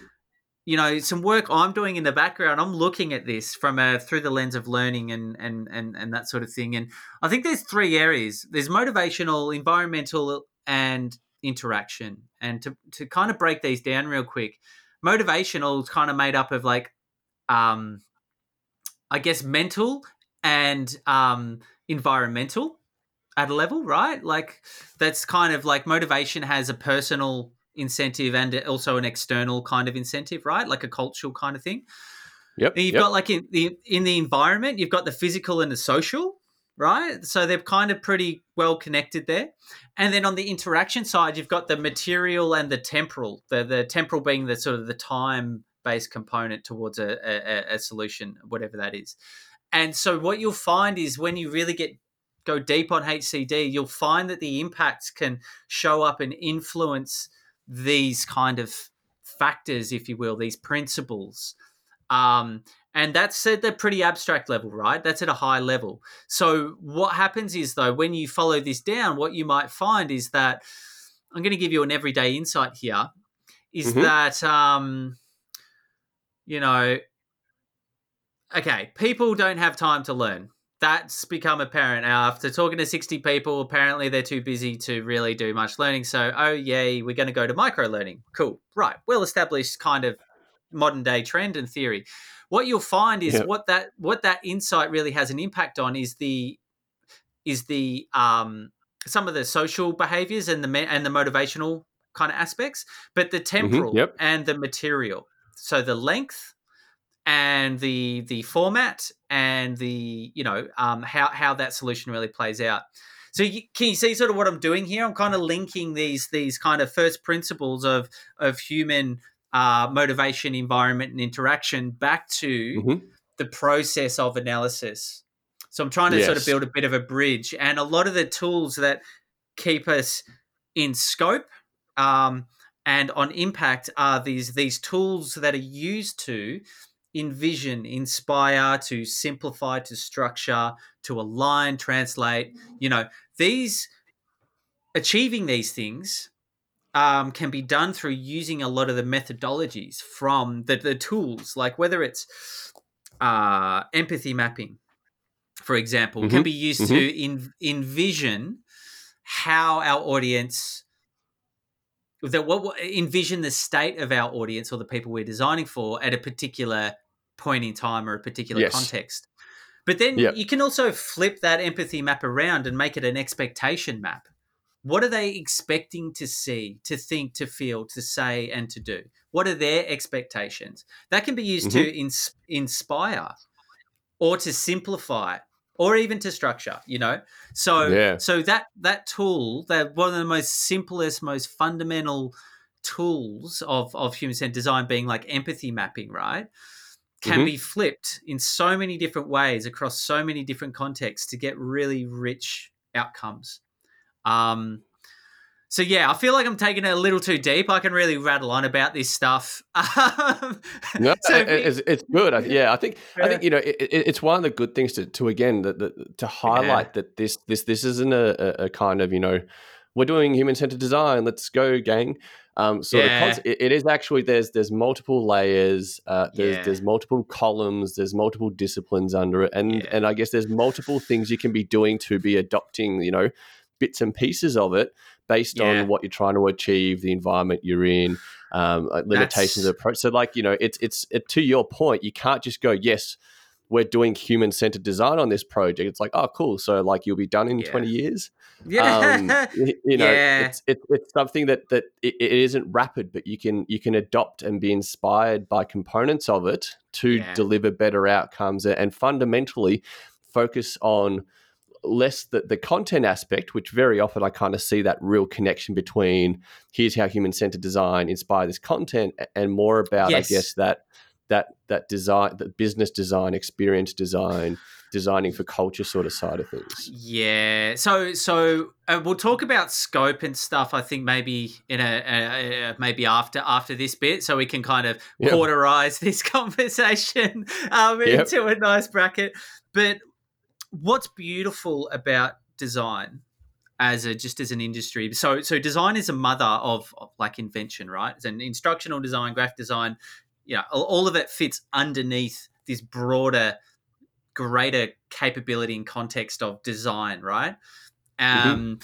You know, some work I'm doing in the background, I'm looking at this from a through the lens of learning and and and and that sort of thing. And I think there's three areas. There's motivational, environmental, and interaction. And to to kind of break these down real quick, motivational is kind of made up of like um I guess mental and um, environmental at a level, right? Like that's kind of like motivation has a personal incentive and also an external kind of incentive, right? Like a cultural kind of thing. Yep. And you've yep. got like in the in the environment, you've got the physical and the social, right? So they're kind of pretty well connected there. And then on the interaction side, you've got the material and the temporal. The the temporal being the sort of the time based component towards a, a, a solution, whatever that is. And so what you'll find is when you really get go deep on HCD, you'll find that the impacts can show up and influence these kind of factors, if you will, these principles. Um, and that's at the pretty abstract level, right? That's at a high level. So what happens is though, when you follow this down, what you might find is that I'm going to give you an everyday insight here. Is Mhm. that um, you know, okay, people don't have time to learn. That's become apparent now. after talking to 60 people. Apparently, they're too busy to really do much learning. So, oh, yay, we're going to go to micro learning. Cool. Right. Well established kind of modern day trend and theory. What you'll find is Yep. what that what that insight really has an impact on is the is the um some of the social behaviors and the and the motivational kind of aspects, but the temporal yep. and the material. So the length and the the format and the you know um, how how that solution really plays out. So you, can you see sort of what I'm doing here? I'm kind of linking these these kind of first principles of of human uh, motivation, environment, and interaction back to Mhm. the process of analysis. So I'm trying to sort of build a bit of a bridge, and a lot of the tools that keep us in scope um, and on impact are these these tools that are used to envision, inspire, to simplify, to structure, to align, translate. You know, these achieving these things um, can be done through using a lot of the methodologies from the, the tools, like whether it's uh, empathy mapping, for example, can Mhm, be used to in, envision how our audience that what envision the state of our audience or the people we're designing for at a particular point in time or a particular Yes. context. But then Yep. you can also flip that empathy map around and make it an expectation map. What are they expecting to see, to think, to feel, to say, and to do? What are their expectations? That can be used to mm-hmm. ins- inspire or to simplify or even to structure, you know? So Yeah. so that that tool, that one of the most simplest, most fundamental tools of, of human centered design being like empathy mapping, right? Can Mhm. be flipped in so many different ways across so many different contexts to get really rich outcomes. Um, so yeah, I feel like I'm taking it a little too deep. I can really rattle on about this stuff. No, so it- it's, it's good. Yeah, I think I think you know it, it, it's one of the good things to, to again that that- to highlight that this this this isn't a, a, kind of you know we're doing human centered design. Let's go, gang. Um, so Yeah. it, it is actually there's there's multiple layers. Uh, there's Yeah. there's multiple columns. There's multiple disciplines under it, and Yeah. and I guess there's multiple things you can be doing to be adopting. You know, bits and pieces of it based Yeah. on what you're trying to achieve, the environment you're in, um, like limitations of approach. So, like you know, it's it's it, to your point. You can't just go, yes, we're doing human centered design on this project. It's like, oh, cool. So, like, you'll be done in Yeah. 20 years. yeah, Um, you know, Yeah. it's it, it's something that that it, it isn't rapid, but you can you can adopt and be inspired by components of it to deliver better outcomes and fundamentally focus on less the, the content aspect, which very often I kind of see that real connection between here's how human centered design inspire this content and more about, Yes. I guess, that that that design, that business design, experience design, designing for culture sort of side of things. Yeah. So so uh, we'll talk about scope and stuff. I think maybe in a, a, a maybe after after this bit, so we can kind of Yep. cauterize this conversation um, Yep. into a nice bracket. But what's beautiful about design as a just as an industry so so design is a mother of, of like invention right it's an instructional design graphic design you know all, of it fits underneath this broader greater capability and context of design right Mm-hmm. um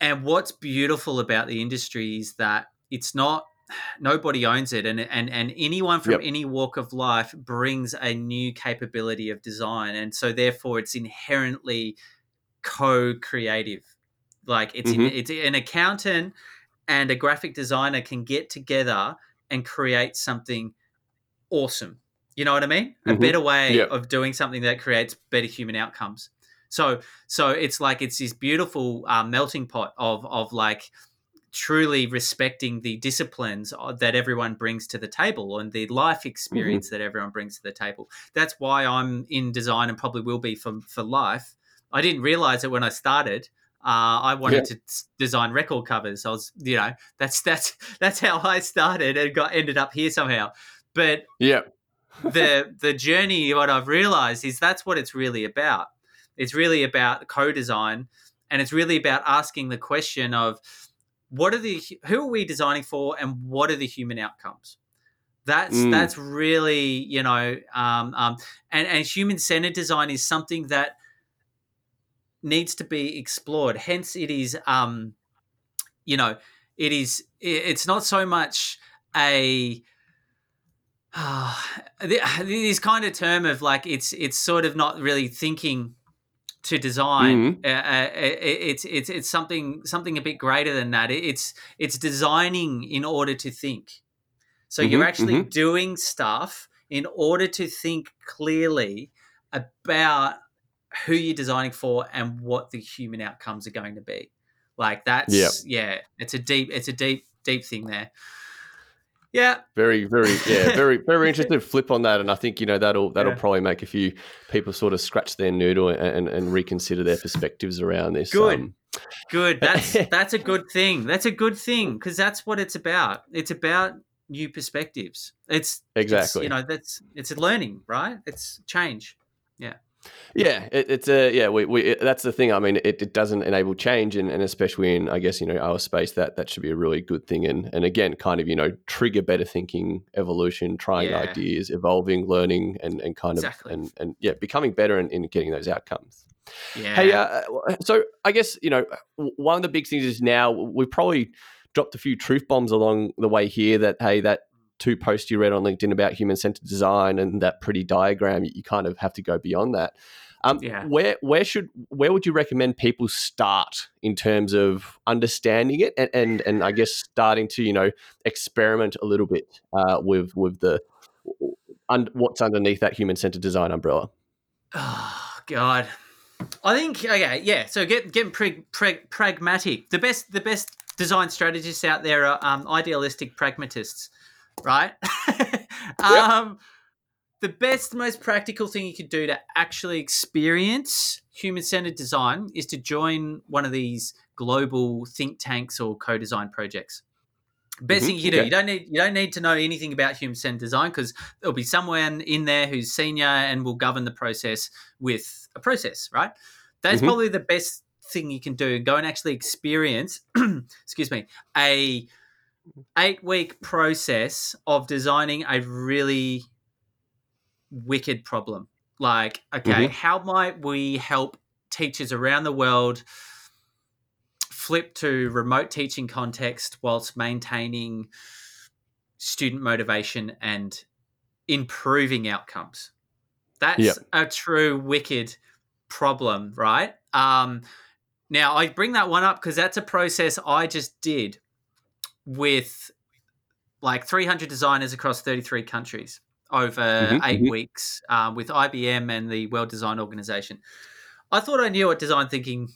and what's beautiful about the industry is that it's not nobody owns it and and and anyone from Yep. any walk of life brings a new capability of design and so therefore it's inherently co-creative like it's in, Mhm. it's an accountant and a graphic designer can get together and create something awesome you know what i mean a Mhm. better way Yep. of doing something that creates better human outcomes so so it's like it's this beautiful uh, melting pot of of like truly respecting the disciplines uh, that everyone brings to the table and the life experience that everyone brings to the table. That's why I'm in design and probably will be for for life. I didn't realize it when I started. Uh, I wanted to design record covers. I was, you know, that's that's that's how I started and got ended up here somehow. But Yeah. the the journey what i've realized is that's what it's really about it's really about co-design and it's really about asking the question of what are the who are we designing for and what are the human outcomes that's Mm. that's really you know um, um, and and human centered design is something that needs to be explored hence it is um you know it is it's not so much a the- this kind of term of like it's it's sort of not really thinking to design. Uh, uh, it- it's it's it's something something a bit greater than that. It- It's it's designing in order to think. So you're Mhm, actually doing stuff in order to think clearly about who you're designing for and what the human outcomes are going to be. Like that's Yep. yeah, it's a deep it's a deep deep thing there. Yeah, Very, very, yeah, very, very interested flip on that, and I think you know that'll that'll Yeah. probably make a few people sort of scratch their noodle and, and, and reconsider their perspectives around this. Good. Um, Good. That's that's a good thing. That's a good thing because that's what it's about. It's about new perspectives. It's it's, Exactly. you know, that's it's learning, right? It's change. Yeah, it, it's a yeah. We, we it, that's the thing. I mean, it, it doesn't enable change, and, and especially in I guess you know our space, that that should be a really good thing. And and again, kind of you know trigger better thinking, evolution, trying Yeah. ideas, evolving, learning, and and kind Exactly. of and and yeah, becoming better in, in getting those outcomes. Yeah. Hey, uh, so I guess you know one of the big things is now we've probably dropped a few truth bombs along the way here. That hey, that two posts you read on LinkedIn about human centered design and that pretty diagram, you, kind of have to go beyond that. Um, Yeah. Where where should where would you recommend people start in terms of understanding it and and, and I guess starting to you know experiment a little bit uh, with with the un, what's underneath that human centered design umbrella. Oh God. I think okay, yeah. So get getting prag, prag, pragmatic. The best the best design strategists out there are um, idealistic pragmatists, right? um, the best, most practical thing you could do to actually experience human centered design is to join one of these global think tanks or co-design projects. Best Mhm, thing you can do. You don't need you don't need to know anything about human centered design because there'll be someone in there who's senior and will govern the process with a process, right? That's Mhm. probably the best thing you can do. Go and actually experience, excuse me, a eight week process of designing a really wicked problem. Like, okay, Mhm. how might we help teachers around the world flip to remote teaching context whilst maintaining student motivation and improving outcomes? That's Yep. a true wicked problem, right? Um, now, I bring that one up because that's a process I just did with like 300 designers across 33 countries over Mhm, 8 mhm. weeks um, with IBM and the World Design Organization. I thought I knew what design thinking,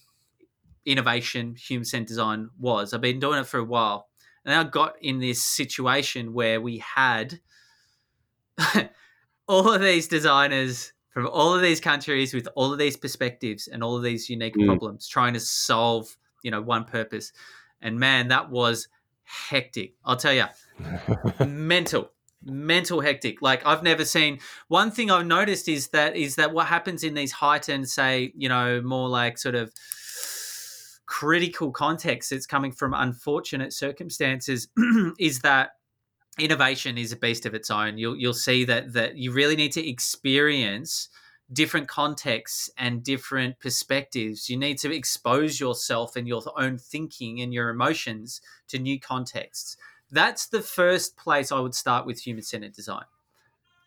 innovation, human centered design was. I've been doing it for a while. And I got in this situation where we had all of these designers from all of these countries with all of these perspectives and all of these unique Mm. problems trying to solve, you know, one purpose. And man, that was hectic. I'll tell you, mental mental hectic. Like i've never seen one thing i've noticed is that is that what happens in these heightened say you know more like sort of critical contexts it's coming from unfortunate circumstances is that innovation is a beast of its own. You'll you'll see that that you really need to experience different contexts and different perspectives you need to expose yourself and your own thinking and your emotions to new contexts that's the first place I would start with human centered design.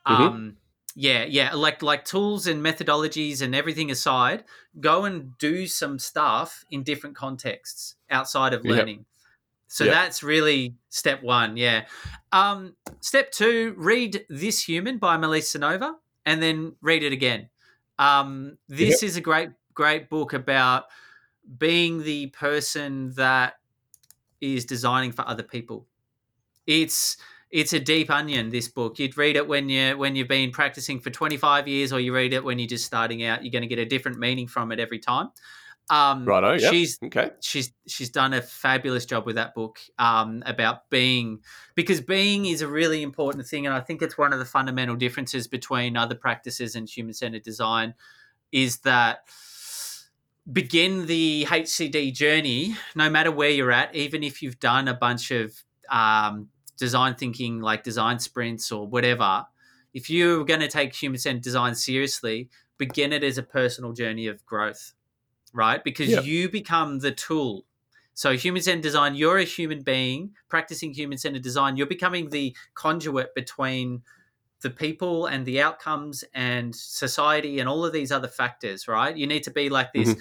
Mhm. Um, yeah, yeah, like like tools and methodologies and everything aside, go and do some stuff in different contexts outside of Yep. learning. So Yep. that's really step one. Yeah. Um, step two: read "This Human" by Melis Senova, and then read it again. Um, this is a great, great book about being the person that is designing for other people. It's it's a deep onion this book. You'd read it when you when you've been practicing for 25 years or you read it when you're just starting out you're going to get a different meaning from it every time um Righto, yep. she's Okay. she's she's done a fabulous job with that book um, about being because being is a really important thing and i think it's one of the fundamental differences between other practices and human-centered design is that begin the hcd journey no matter where you're at even if you've done a bunch of um, design thinking like design sprints or whatever if you're going to take human-centered design seriously begin it as a personal journey of growth right? Because you become the tool. So, human centered design, you're a human being practicing human centered design. You're becoming the conduit between the people and the outcomes and society and all of these other factors, right? You need to be like this mm-hmm.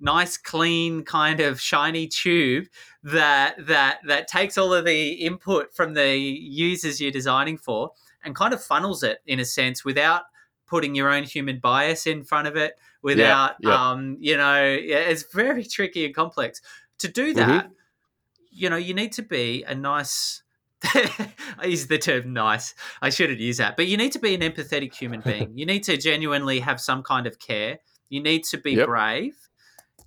nice, clean, kind of shiny tube that that that takes all of the input from the users you're designing for and kind of funnels it in a sense without putting your own human bias in front of it without yeah. um you know it's very tricky and complex to do Mhm. that you know you need to be a nice I use the term nice. I shouldn't use that. But you need to be an empathetic human being. You need to genuinely have some kind of care. You need to be Yep. brave.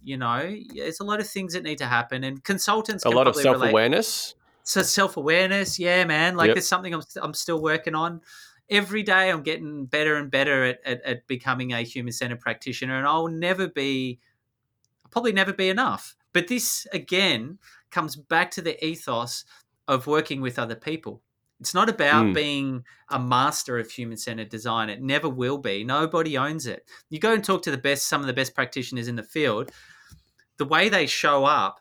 You know, it's a lot of things that need to happen, and consultants a lot of self awareness. So self awareness, yeah, man. Like Yep. there's something I'm I'm still working on. Every day I'm getting better and better at, at, at becoming a human centered practitioner, and I'll never be, I'll probably never be enough. But this again comes back to the ethos of working with other people. It's not about Mm. being a master of human centered design. It never will be. Nobody owns it. You go and talk to the best, some of the best practitioners in the field. The way they show up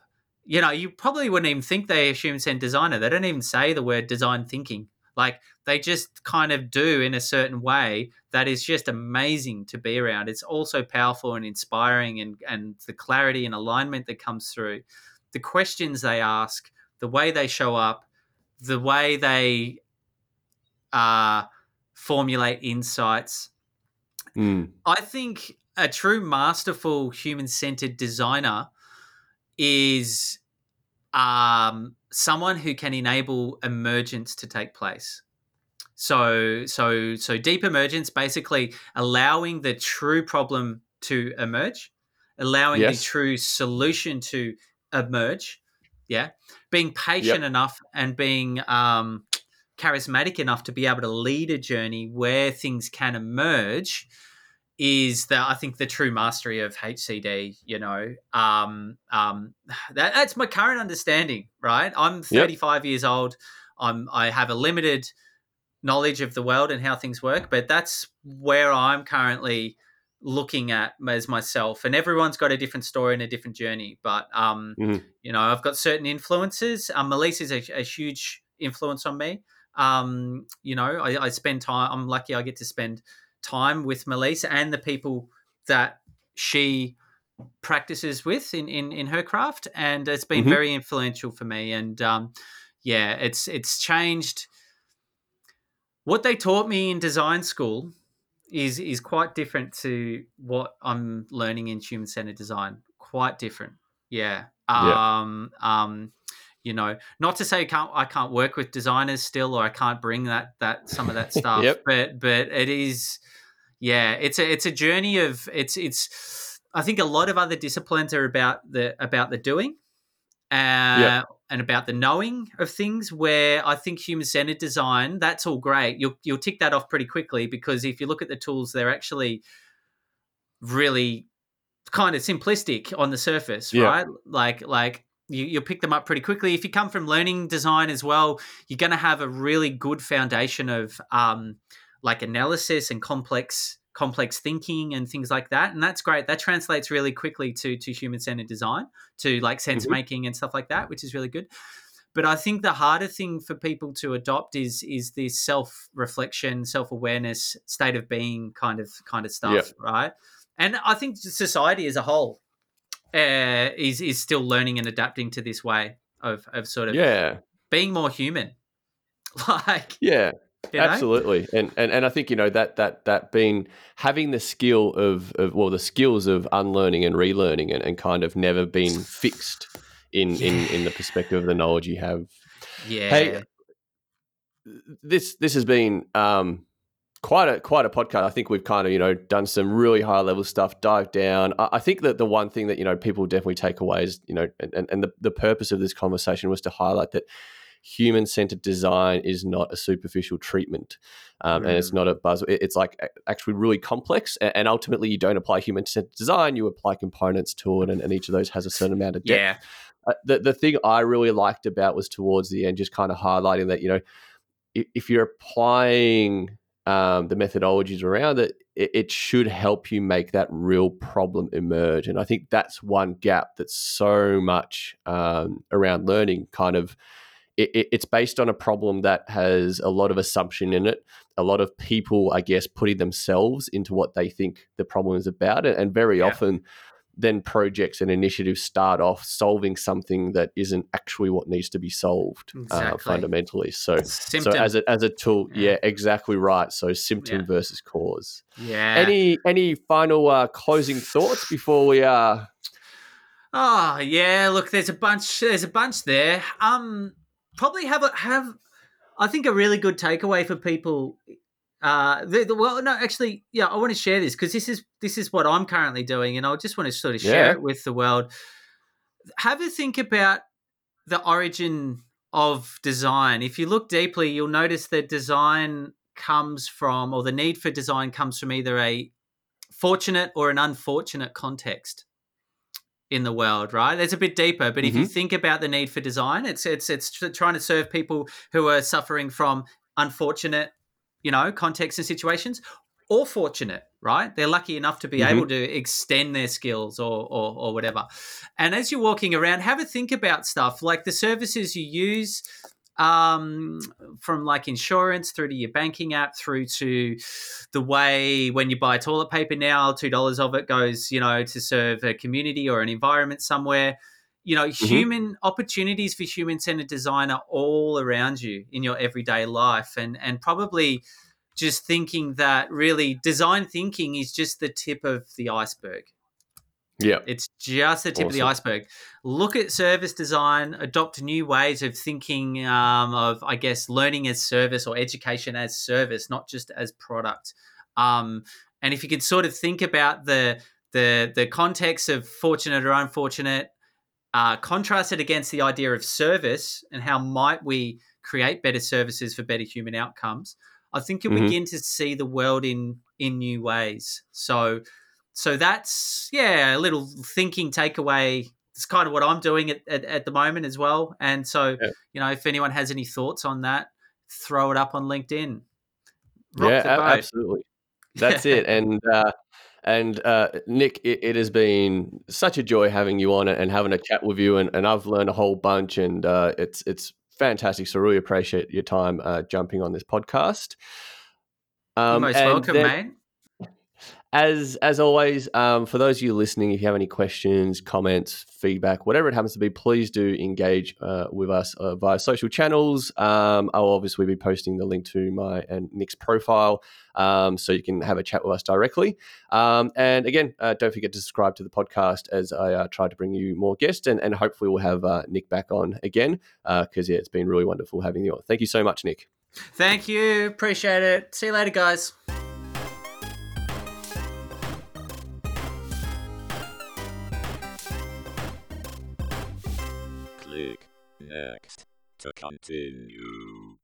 you know, you probably wouldn't even think they're a human centered designer. They don't even say the word design thinking. Like they just kind of do in a certain way that is just amazing to be around. It's also powerful and inspiring and, and the clarity and alignment that comes through, the questions they ask, the way they show up, the way they uh, formulate insights. Mm. I think a true masterful human centered designer is um, someone who can enable emergence to take place. So, so, so deep emergence, basically allowing the true problem to emerge, allowing Yes. the true solution to emerge. Yeah, being patient enough and being um, charismatic enough to be able to lead a journey where things can emerge is that I think the true mastery of HCD. You know, um, um, that, that's my current understanding. Right, I'm 35 years old. I'm I have a limited knowledge of the world and how things work, but that's where I'm currently looking at as myself. And everyone's got a different story and a different journey. But um, Mhm. you know, I've got certain influences. Um, Melis is a, a huge influence on me. Um, you know, I, I spend time. I'm lucky I get to spend time with Melissa and the people that she practices with in in, in her craft, and it's been Mhm. very influential for me. And um, yeah, it's it's changed. What they taught me in design school is is quite different to what I'm learning in human centered design. Quite different. Yeah. Yeah. Um, um, you know, not to say I can't I can't work with designers still, or I can't bring that that some of that stuff. Yep. But but it is, yeah, it's a it's a journey of it's it's. I think a lot of other disciplines are about the about the doing, uh, and about the knowing of things. Where I think human centered design, that's all great. You'll you'll tick that off pretty quickly because if you look at the tools, they're actually really kind of simplistic on the surface, Yeah. right? Like like you, you'll pick them up pretty quickly. If you come from learning design as well, you're going to have a really good foundation of um, like analysis and complex complex thinking and things like that, and that's great. That translates really quickly to to human centered design, to like sense Mhm. making and stuff like that, which is really good. But I think the harder thing for people to adopt is is this self reflection, self awareness, state of being kind of kind of stuff, Yeah. right? And I think society as a whole uh, is is still learning and adapting to this way of of sort of Yeah. being more human. Like, Yeah. you know? Absolutely, and, and and I think you know that that that being having the skill of, of well the skills of unlearning and relearning and, and kind of never being fixed in, in in the perspective of the knowledge you have. Yeah. Hey, this this has been um, quite a quite a podcast. I think we've kind of you know done some really high level stuff, dive down. I, I think that the one thing that you know people definitely take away is you know and, and- and the, the purpose of this conversation was to highlight that human centered design is not a superficial treatment um, and it's Mm. not a buzz it- it's like actually really complex a- and ultimately you don't apply human centered design you apply components to it and, and each of those has a certain amount of depth yeah. uh, the the thing I really liked about was towards the end, just kind of highlighting that you know, if, if you're applying um, the methodologies around it, it, it should help you make that real problem emerge. And I think that's one gap that's so much um, around learning kind of it, it, it's based on a problem that has a lot of assumption in it, a lot of people, I guess, putting themselves into what they think the problem is about, and, and very Yeah. often then projects and initiatives start off solving something that isn't actually what needs to be solved uh, fundamentally. So, Symptom. so as a as a tool, Yeah. yeah, exactly right. So symptom Yeah. versus cause. yeah. Any any final uh, closing thoughts before we uh Oh yeah, look, there's a bunch. There's a bunch there. Um, probably have a have. I think a really good takeaway for people. Uh, the, the, well, no, actually, yeah, I want to share this because this is this is what I'm currently doing, and I just want to sort of share Yeah. it with the world. Have a think about the origin of design. If you look deeply, you'll notice that design comes from, or the need for design comes from either a fortunate or an unfortunate context in the world, right? That's a bit deeper, but if you think about the need for design, it's it's it's trying to serve people who are suffering from unfortunate, you know, contexts and situations, or fortunate, right? They're lucky enough to be Mhm. able to extend their skills or, or or whatever. And as you're walking around, have a think about stuff like the services you use. Um, from like insurance through to your banking app through to the way when you buy toilet paper now, two dollars of it goes, you know, to serve a community or an environment somewhere. You know, human opportunities for human centered design are all around you in your everyday life, and and probably just thinking that really design thinking is just the tip of the iceberg. yeah It's just the tip of the iceberg. Look at service design, adopt new ways of thinking um, of, I guess, learning as service or education as service, not just as product. Um, and if you could sort of think about the the the context of fortunate or unfortunate, uh, contrast it against the idea of service and how might we create better services for better human outcomes. I think you'll Mhm. begin to see the world in in new ways. So so that's yeah a little thinking takeaway it's kind of what i'm doing at, at, at the moment as well and so Yeah. you know if anyone has any thoughts on that throw it up on linkedin Rock yeah absolutely that's it and uh and uh, Nick, it, it has been such a joy having you on and having a chat with you, and, and I've learned a whole bunch, and uh, it's it's fantastic. So I really appreciate your time uh, jumping on this podcast. you're Um, most welcome then- mate As as always, um, for those of you listening, if you have any questions, comments, feedback, whatever it happens to be, please do engage uh, with us uh, via social channels. Um, I'll obviously be posting the link to my and Nick's profile, um, so you can have a chat with us directly. Um, and again, uh, don't forget to subscribe to the podcast as I uh, try to bring you more guests, and, and hopefully we'll have uh, Nick back on again because yeah, it's been really wonderful having you on. Thank you so much, Nick. thank you appreciate it see you later guys next to continue.